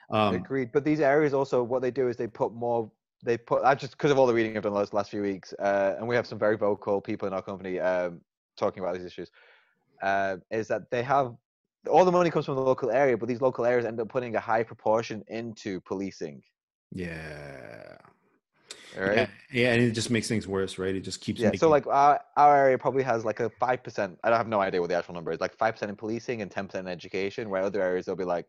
um, Agreed. But these areas also, what they do is they put more. They put. I just because of all the reading I've done last last few weeks, uh, and we have some very vocal people in our company um, talking about these issues. Uh, is that they have all the money comes from the local area, but these local areas end up putting a high proportion into policing. Yeah Right? yeah yeah and it just makes things worse right it just keeps Yeah, making, so like our, our area probably has like a five percent. I don't have no idea what the actual number is. Like five percent in policing and ten percent in education. Where other areas they'll be like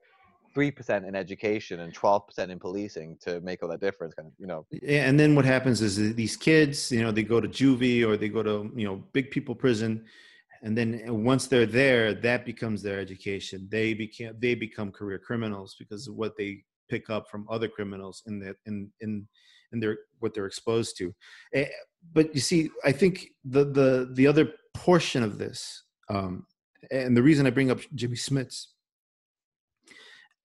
three percent in education and twelve percent in policing to make all that difference. Kind of, you know. Yeah, and then what happens is these kids, you know, they go to juvie or they go to, you know, big people prison, and then once they're there, that becomes their education. They become they become career criminals because of what they pick up from other criminals in that in in in their what they're exposed to. Eh, But you see, I think the the the other portion of this, um, and the reason I bring up Jimmy Smits,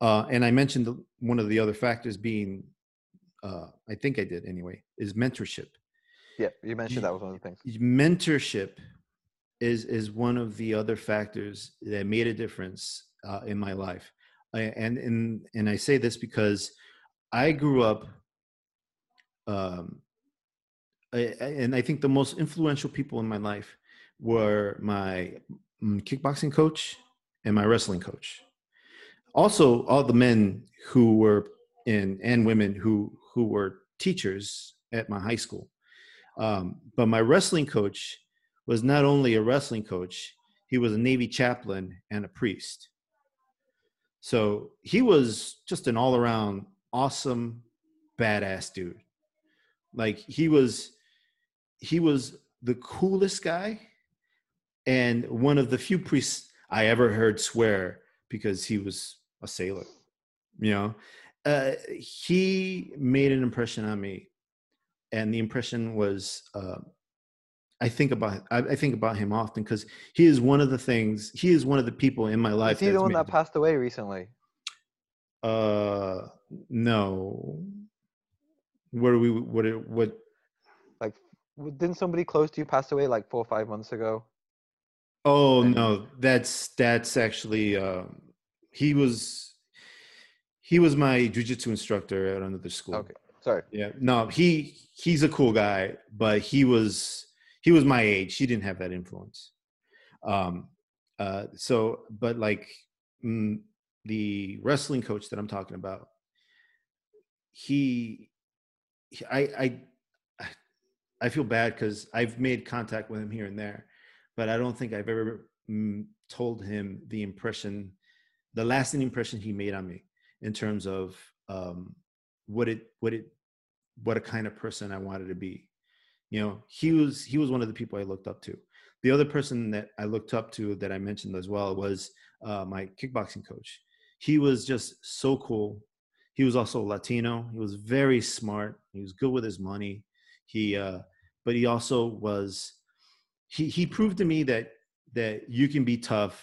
uh, and I mentioned one of the other factors being uh, I think I did anyway, is mentorship. Yeah, you mentioned that was one of the things. Mentorship is is one of the other factors that made a difference uh, in my life, and and and I say this because I grew up, um, I, and I think the most influential people in my life were my mm, kickboxing coach and my wrestling coach. Also, all the men who were in and women who who were teachers at my high school. Um, but my wrestling coach was not only a wrestling coach; he was a Navy chaplain and a priest. So he was just an all-around awesome, badass dude. Like he was, he was the coolest guy, and one of the few priests I ever heard swear because he was a sailor. You know, uh, he made an impression on me, and the impression was uh, I think about I, I think about him often because he is one of the things he is one of the people in my life. Is he the one that passed away recently? Uh, no. Where we? What? it- What? Like, didn't somebody close to you pass away like four or five months ago? Oh no, that's that's actually uh, he was he was my jujitsu instructor at another school. Okay, sorry. Yeah, no, he he's a cool guy, but he was he was my age. He didn't have that influence. Um, uh, so, but like mm, the wrestling coach that I'm talking about, he, he I I I feel bad because I've made contact with him here and there, but I don't think I've ever mm, told him the impression, the lasting impression he made on me in terms of um, what it what it what a kind of person I wanted to be. You know, he was he was one of the people I looked up to. The other person that I looked up to that I mentioned as well was uh, my kickboxing coach. He was just so cool. He was also Latino. He was very smart. He was good with his money. He, uh, but he also was. He he proved to me that that you can be tough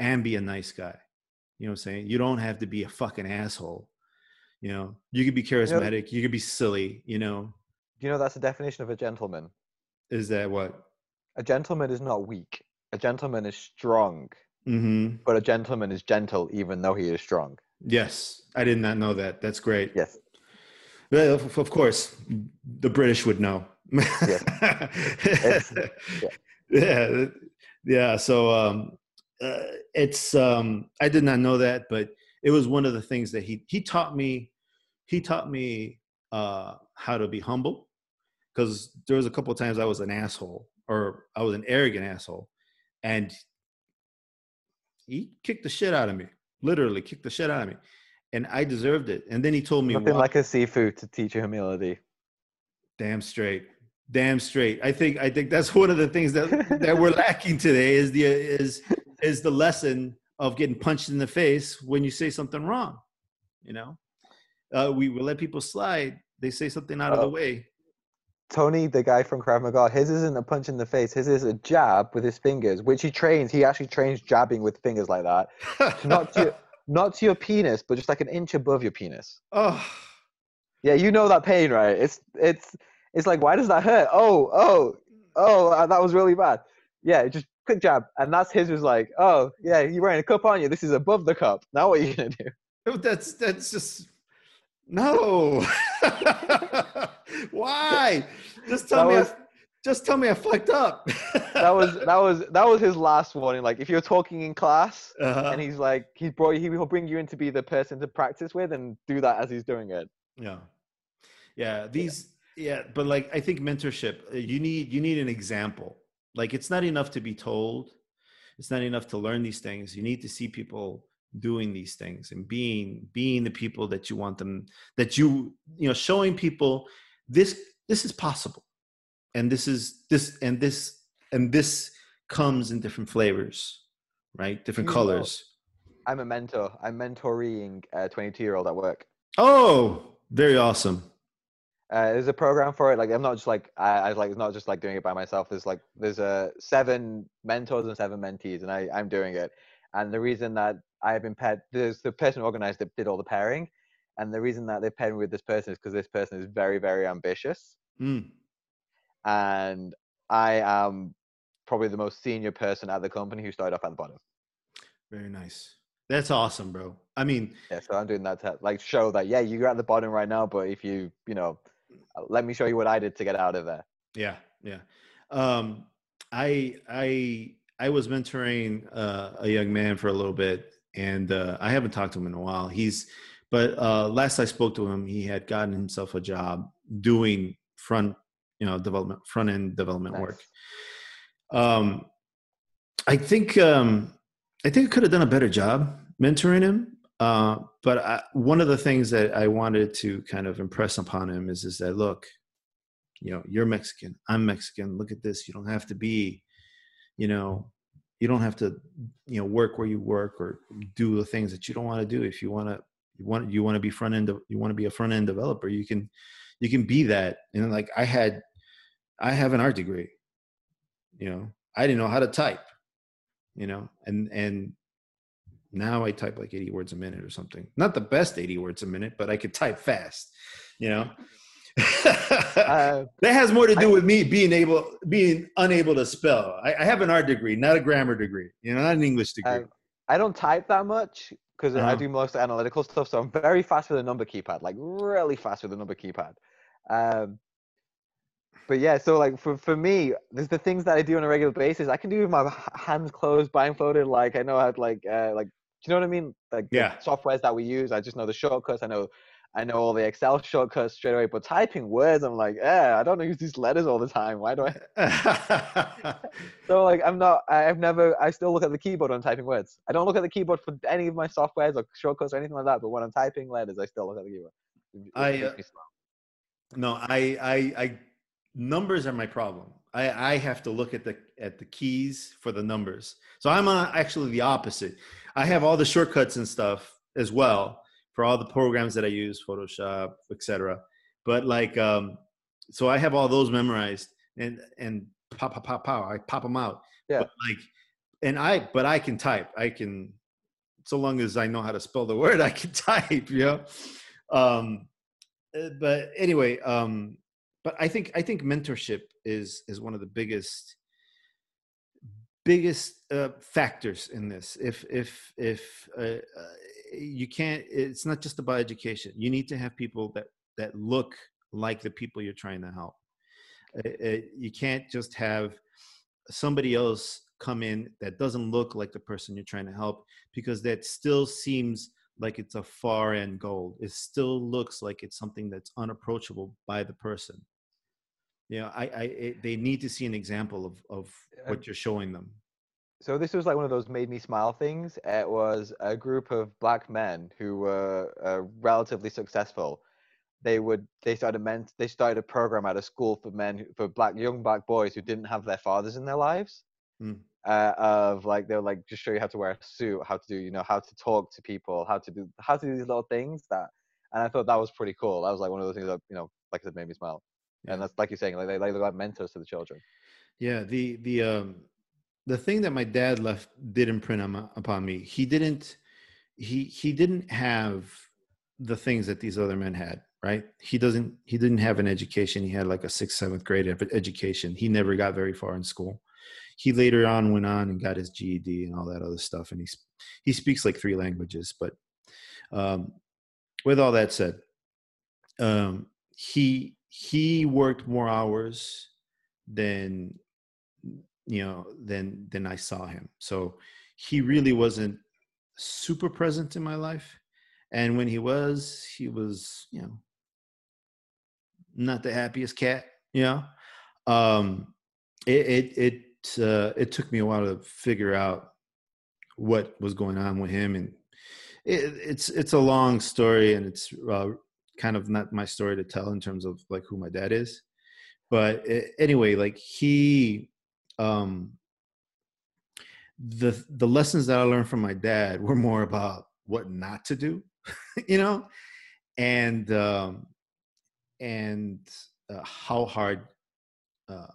and be a nice guy. You know what I'm saying? You don't have to be a fucking asshole. You know, you could be charismatic. Know, you could be silly. You know. Do you know that's the definition of a gentleman? Is that what? A gentleman is not weak. A gentleman is strong. Mm-hmm. But a gentleman is gentle even though he is strong. Yes, I did not know that. That's great. Yes. Well, of course, the British would know. Yes. yeah. yeah, yeah. So um, uh, it's um, I did not know that, but it was one of the things that he he taught me. He taught me uh, how to be humble, because there was a couple of times I was an asshole or I was an arrogant asshole, and he kicked the shit out of me. Literally kicked the shit out of me, and I deserved it. And then he told me nothing like a Sifu to teach you humility. Damn straight, damn straight. I think I think that's one of the things that that we're lacking today is the is is the lesson of getting punched in the face when you say something wrong. You know, uh, we will let people slide. They say something out of the oh. way. Tony, the guy from Krav Maga, his isn't a punch in the face. His is a jab with his fingers, which he trains. He actually trains jabbing with fingers like that, not to not to your penis, but just like an inch above your penis. Oh, yeah, you know that pain, right? It's it's it's like, why does that hurt? Oh, oh, oh, uh, that was really bad. Yeah, just quick jab, and that's his was like, oh, yeah, you're wearing a cup on you. This is above the cup. Now what are you gonna do? That's that's just no. Why? Just tell that me. Was, I, just tell me I fucked up. that was that was that was his last warning. Like if you're talking in class uh-huh. and he's like he's brought he will bring you in to be the person to practice with and do that as he's doing it. Yeah, yeah. These yeah, yeah but like I think mentorship. Uh, you need you need an example. Like it's not enough to be told. It's not enough to learn these things. You need to see people doing these things and being being the people that you want them that you you know showing people this this is possible. And this is this and this and this comes in different flavors right? Different you colors. Know, i'm a mentor. I'm mentoring a 22 year old at work. Oh very awesome. Uh, there's a program for it. Like i'm not just like I, I like it's not just like doing it by myself. There's like there's a uh, seven mentors and seven mentees and i i'm doing it. And the reason that I've been paired, there's the person organized that did all the pairing. And the reason that they paired me with this person is because this person is very, very ambitious. Mm. And I am probably the most senior person at the company who started off at the bottom. Very nice. That's awesome, bro. I mean, yeah. So I'm doing that to like show that yeah, you're at the bottom right now, but if you you know, let me show you what I did to get out of there. Yeah, yeah. Um, I I I was mentoring uh, a young man for a little bit, and uh, I haven't talked to him in a while. He's, but uh, last I spoke to him, he had gotten himself a job doing front, you know, development, front end development nice. work. Um, I think um, I think I could have done a better job mentoring him. Uh, but I, one of the things that I wanted to kind of impress upon him is is that look, you know, you're Mexican, I'm Mexican. Look at this. You don't have to be you know you don't have to you know work where you work or do the things that you don't want to do if you want to you want you want to be front end you want to be a front end developer you can you can be that and like i had i have an art degree you know i didn't know how to type you know and and now i type like 80 words a minute or something not the best 80 words a minute but i could type fast you know uh, that has more to do I, with me being able, being unable to spell. I, I, have an art degree, not a grammar degree. You know, not an English degree. Uh, I don't type that much because uh-huh. I do most analytical stuff. So I'm very fast with a number keypad, like really fast with a number keypad. Um, but yeah, so like for, for me, there's the things that I do on a regular basis. I can do with my hands closed, blindfolded. Like I know how to like uh, like do you know what I mean? Like yeah. softwares that we use. I just know the shortcuts. I know I know all the Excel shortcuts straight away, but typing words, I'm like, eh, I don't use these letters all the time. Why do I? so like, I'm not. I've never. I still look at the keyboard when I'm typing words. I don't look at the keyboard for any of my softwares or shortcuts or anything like that. But when I'm typing letters, I still look at the keyboard. It I, uh, no, I, I, I, numbers are my problem. I, I have to look at the at the keys for the numbers. So I'm uh, actually the opposite. I have all the shortcuts and stuff as well for all the programs that I use, Photoshop, etc. But like, um, so I have all those memorized, and and pop, pop, pop, pop. I pop them out. Yeah. But like, and I, but I can type. I can, so long as I know how to spell the word, I can type. You know. Um, uh, but anyway, um, but I think I think mentorship is is one of the biggest biggest uh, factors in this. If if if uh, uh, you can't, it's not just about education. You need to have people that that look like the people you're trying to help. Uh, uh, you can't just have somebody else come in that doesn't look like the person you're trying to help because that still seems like it's a far end goal. It still looks like it's something that's unapproachable by the person. You know, I, I, it, they need to see an example of of what you're showing them. So this was like one of those made me smile things. It was a group of black men who were uh, relatively successful. They would they started meant they started a program at a school for men for black young black boys who didn't have their fathers in their lives. Mm. Uh, of like they'll like just show you how to wear a suit, how to do you know how to talk to people, how to do how to do these little things that. And I thought that was pretty cool. That was like one of those things that you know like I said made me smile. Yeah. And that's like you're saying like they, they look like mentors to the children. Yeah, the the um the thing that my dad left did imprint on, upon me. He didn't he he didn't have the things that these other men had, right? He doesn't he didn't have an education. He had like a sixth, seventh grade education. He never got very far in school. He later on went on and got his GED and all that other stuff, and he sp- he speaks like three languages. But um, with all that said, um, he he worked more hours than you know than than I saw him. So he really wasn't super present in my life, and when he was, he was you know not the happiest cat. You know, um, it it it uh, it took me a while to figure out what was going on with him, and it, it's it's a long story, and it's uh, kind of not my story to tell in terms of like who my dad is but anyway like he um the the lessons that i learned from my dad were more about what not to do you know? And um and uh, how hard uh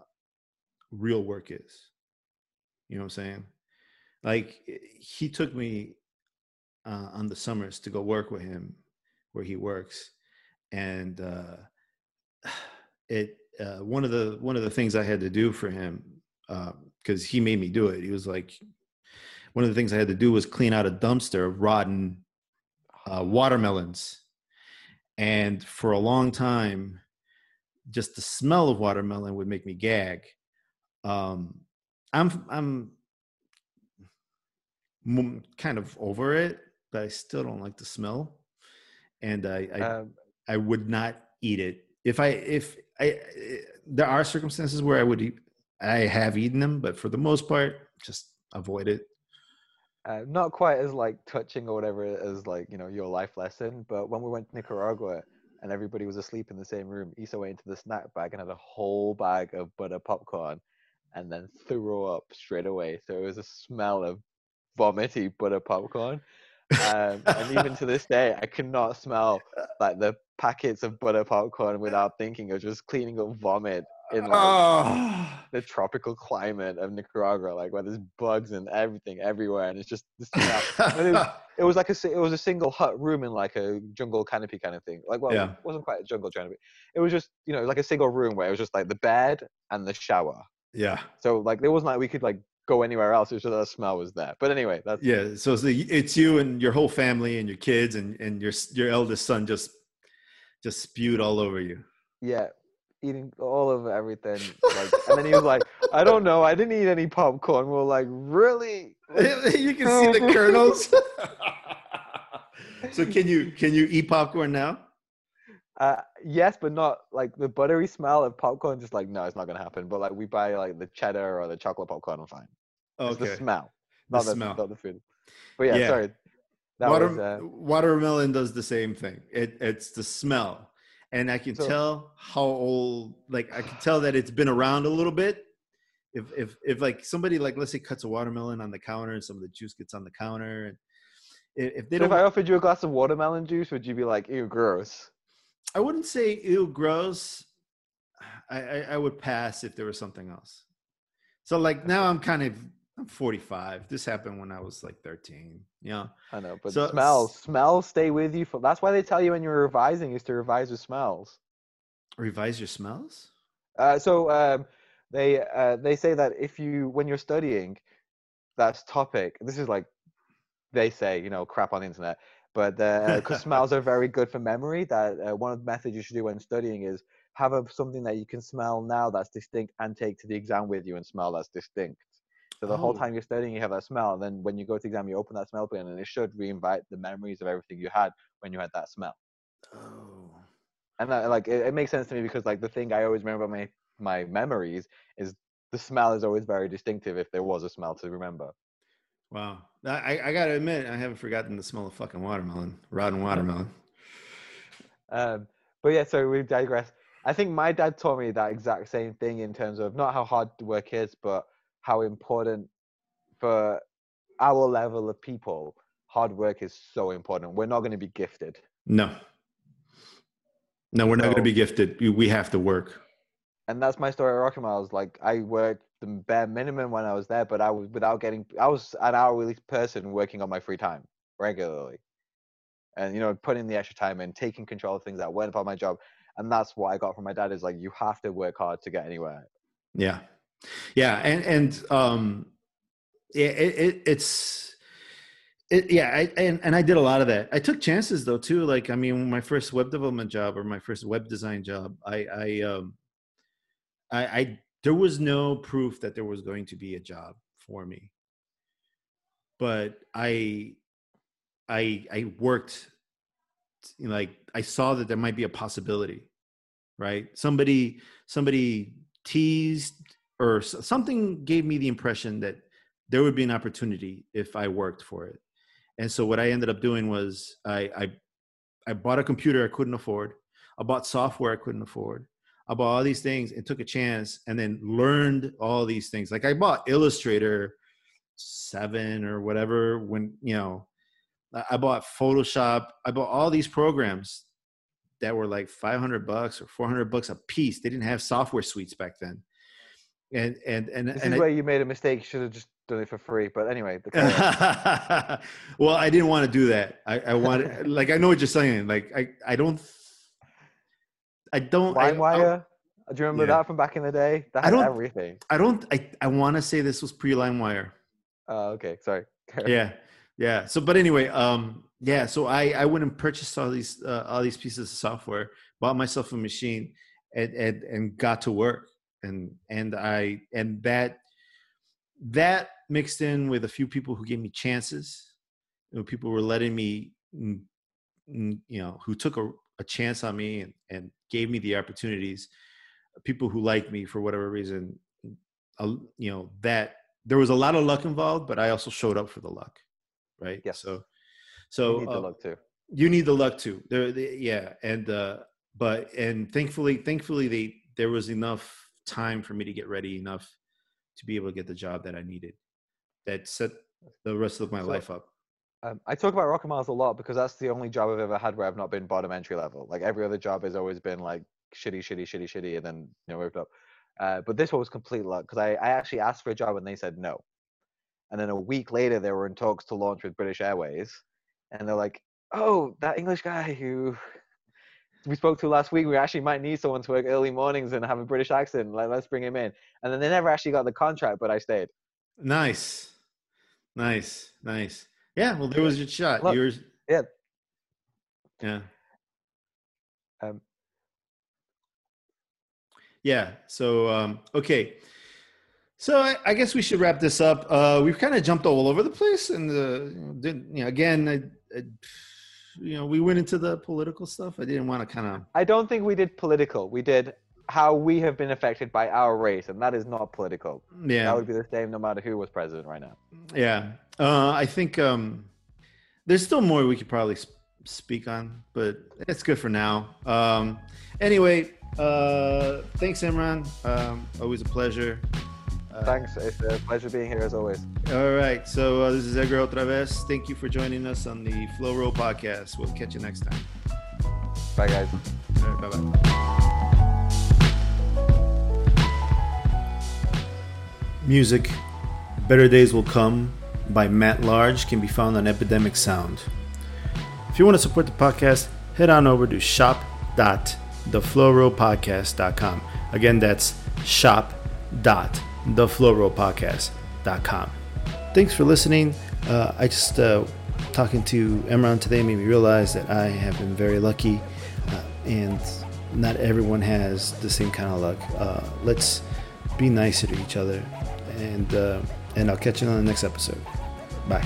real work is you know what i'm saying? Like he took me uh, on the summers to go work with him where he works and uh it uh, one of the one of the things I had to do for him because he made me do it. He was like, one of the things I had to do was clean out a dumpster of rotten uh, watermelons, and for a long time, just the smell of watermelon would make me gag. Um, I'm I'm kind of over it, but I still don't like the smell, and I I, Um, I would not eat it if I if I there are circumstances where I would eat I have eaten them, but for the most part, just avoid it. uh, not quite as like touching or whatever as like you know your life lesson but when we went to nicaragua and everybody was asleep in the same room Issa went into the snack bag and had a whole bag of butter popcorn and then threw up straight away. So it was a smell of vomity butter popcorn. Um, and even to this day i cannot smell like the packets of butter popcorn without thinking of just cleaning up vomit in like Oh, the tropical climate of Nicaragua, like where there's bugs and everything everywhere, and it's just smell. It, was, it was like a it was a single hut room in like a jungle canopy kind of thing. Like well, Yeah. it wasn't quite a jungle canopy. It was just you know like a single room where it was just like the bed and the shower. yeah, So like there wasn't like we could like go anywhere else. It was just that smell was there. But anyway, that's yeah. So it's, the, it's you and your whole family and your kids and and your your eldest son just just spewed all over you. yeah. Eating all of everything, like, and then he was like, "I don't know, I didn't eat any popcorn." We are like, "Really?" You can see the kernels. so can you can you eat popcorn now? Uh, yes, but not like the buttery smell of popcorn. Just like no, it's not gonna happen. But like we buy like the cheddar or the chocolate popcorn, I'm fine. Okay. It's the smell, The not the, smell. not the food. But yeah, Yeah. sorry. That Water, was uh, watermelon does the same thing. It it's the smell, and I can So- tell how old. Like I can tell that it's been around a little bit. If if if like somebody like let's say cuts a watermelon on the counter and some of the juice gets on the counter, and if, if they so don't, if I offered you a glass of watermelon juice, would you be like, ew, gross? I wouldn't say ew gross. I, I I would pass if there was something else. So like now I'm kind of I'm 45. This happened when I was like 13. Yeah. I know, but So- smells, smells stay with you. For, that's why they tell you when you're revising is to revise your smells. Revise your smells. Uh, so um, they uh, they say that if you when you're studying that topic, this is like they say, you know, crap on the internet, but because smells are very good for memory. That uh, one of the methods you should do when studying is have a, something that you can smell now that's distinct and take to the exam with you and smell that's distinct. So the whole Oh. time you're studying, you have that smell, and then when you go to exam, you open that smell bin, and it should reinvite the memories of everything you had when you had that smell. Oh. and that, like it, it makes sense to me because like the thing I always remember my my memories is the smell is always very distinctive if there was a smell to remember. Wow. I, I gotta admit, I haven't forgotten the smell of fucking watermelon, rotten watermelon. Um, but yeah, so we digress. I think my dad taught me that exact same thing in terms of not how hard the work is, but how important for our level of people, hard work is so important. We're not going to be gifted. No. No, we're not gonna be gifted. We- have to work. and that's my story at Rocket Miles. Like I worked the bare minimum when I was there, but I was without getting. I was an hourly person working on my free time regularly, and you know putting the extra time and taking control of things that weren't part of my job. And that's what I got from my dad is like you have to work hard to get anywhere. Yeah. Yeah. And and um yeah, it, it it's it, yeah, I, and and I did a lot of that. I took chances though too. Like I mean, my first web development job or my first web design job, I I um I, I there was no proof that there was going to be a job for me, but I I I worked you know, like I saw that there might be a possibility, right? Somebody somebody teased or something gave me the impression that there would be an opportunity if I worked for it. And so what I ended up doing was I I, I bought a computer I couldn't afford. I bought software I couldn't afford. I bought all these things and took a chance and then learned all these things. Like I bought Illustrator seven or whatever when you know I- I bought Photoshop. I bought all these programs that were like 500 bucks or 400 bucks a piece. They didn't have software suites back then. And and and, This and is I- where you made a mistake. You should have just done it for free. But anyway, well, I didn't want to do that. I, I wanted, like, I know what you're saying. Like, I, I don't, I don't, I, I, LimeWire. Do you remember Yeah. that from back in the day? That I don't- everything. I don't, I, I want to say this was pre LimeWire. Oh, okay. Sorry. Yeah, yeah. So, but anyway, um, yeah. So I, I went and purchased all these, uh, all these pieces of software, bought myself a machine, and and and got to work, and and I, and that, that mixed in with a few people who gave me chances, you know, people were letting me, mm, mm, you know, who took a, a chance on me and, and gave me the opportunities, people who liked me for whatever reason, uh, you know, that there was a lot of luck involved, but I also showed up for the luck, right? yeah So, so you need uh, to look too. you need the luck too. There, the- yeah, and uh, but and thankfully, thankfully, they there was enough time for me to get ready enough to be able to get the job that I needed. That set the rest of my So- life up. Um, I talk about Rocket Miles a lot because that's the only job I've ever had where I've not been bottom entry level. Like every other job has always been like shitty, shitty, shitty, shitty, and then you know moved up. Uh, but this one was complete luck because I, I actually asked for a job and they said no. And then a week later, they were in talks to launch with British Airways, and they're like, "Oh, that English guy who we spoke to last week, we actually might need someone to work early mornings and have a British accent. Like, let's bring him in." And then they never actually got the contract, but I stayed. Nice, nice, nice. Yeah, well, there was your shot. Look, Yours. yeah. Yeah. Um, Yeah. So um, okay. So I, I guess we should wrap this up. Uh, we've kind of jumped all over the place, and the you know, you know, again, I, I, you know we went into the political stuff. I didn't want to kind of. I don't think we did political. We did how we have been affected by our race, and that is not political. Yeah. That would be the same no matter who was president right now. Yeah, uh, I think um, there's still more we could probably sp- speak on, but it's good for now. Um, anyway, uh, thanks, Imran. Um, always a pleasure. Uh, Thanks. It's a pleasure being here as always. All right, so uh, this is Edgar otra vez. Thank you for joining us on the Flow Roll podcast. We'll catch you next time. Bye, guys. All right, bye bye. Music Better Days Will Come by Matt Large can be found on Epidemic Sound. If you want to support the podcast, head on over to shop.theflowrollpodcast.com. Again, that's shop.theflowrollpodcast.com. Thanks for listening. Uh, I just uh, talking to Imran today made me realize that I have been very lucky, uh, and not everyone has the same kind of luck. Uh, let's be nicer to each other, and uh, and I'll catch you on the next episode. Bye.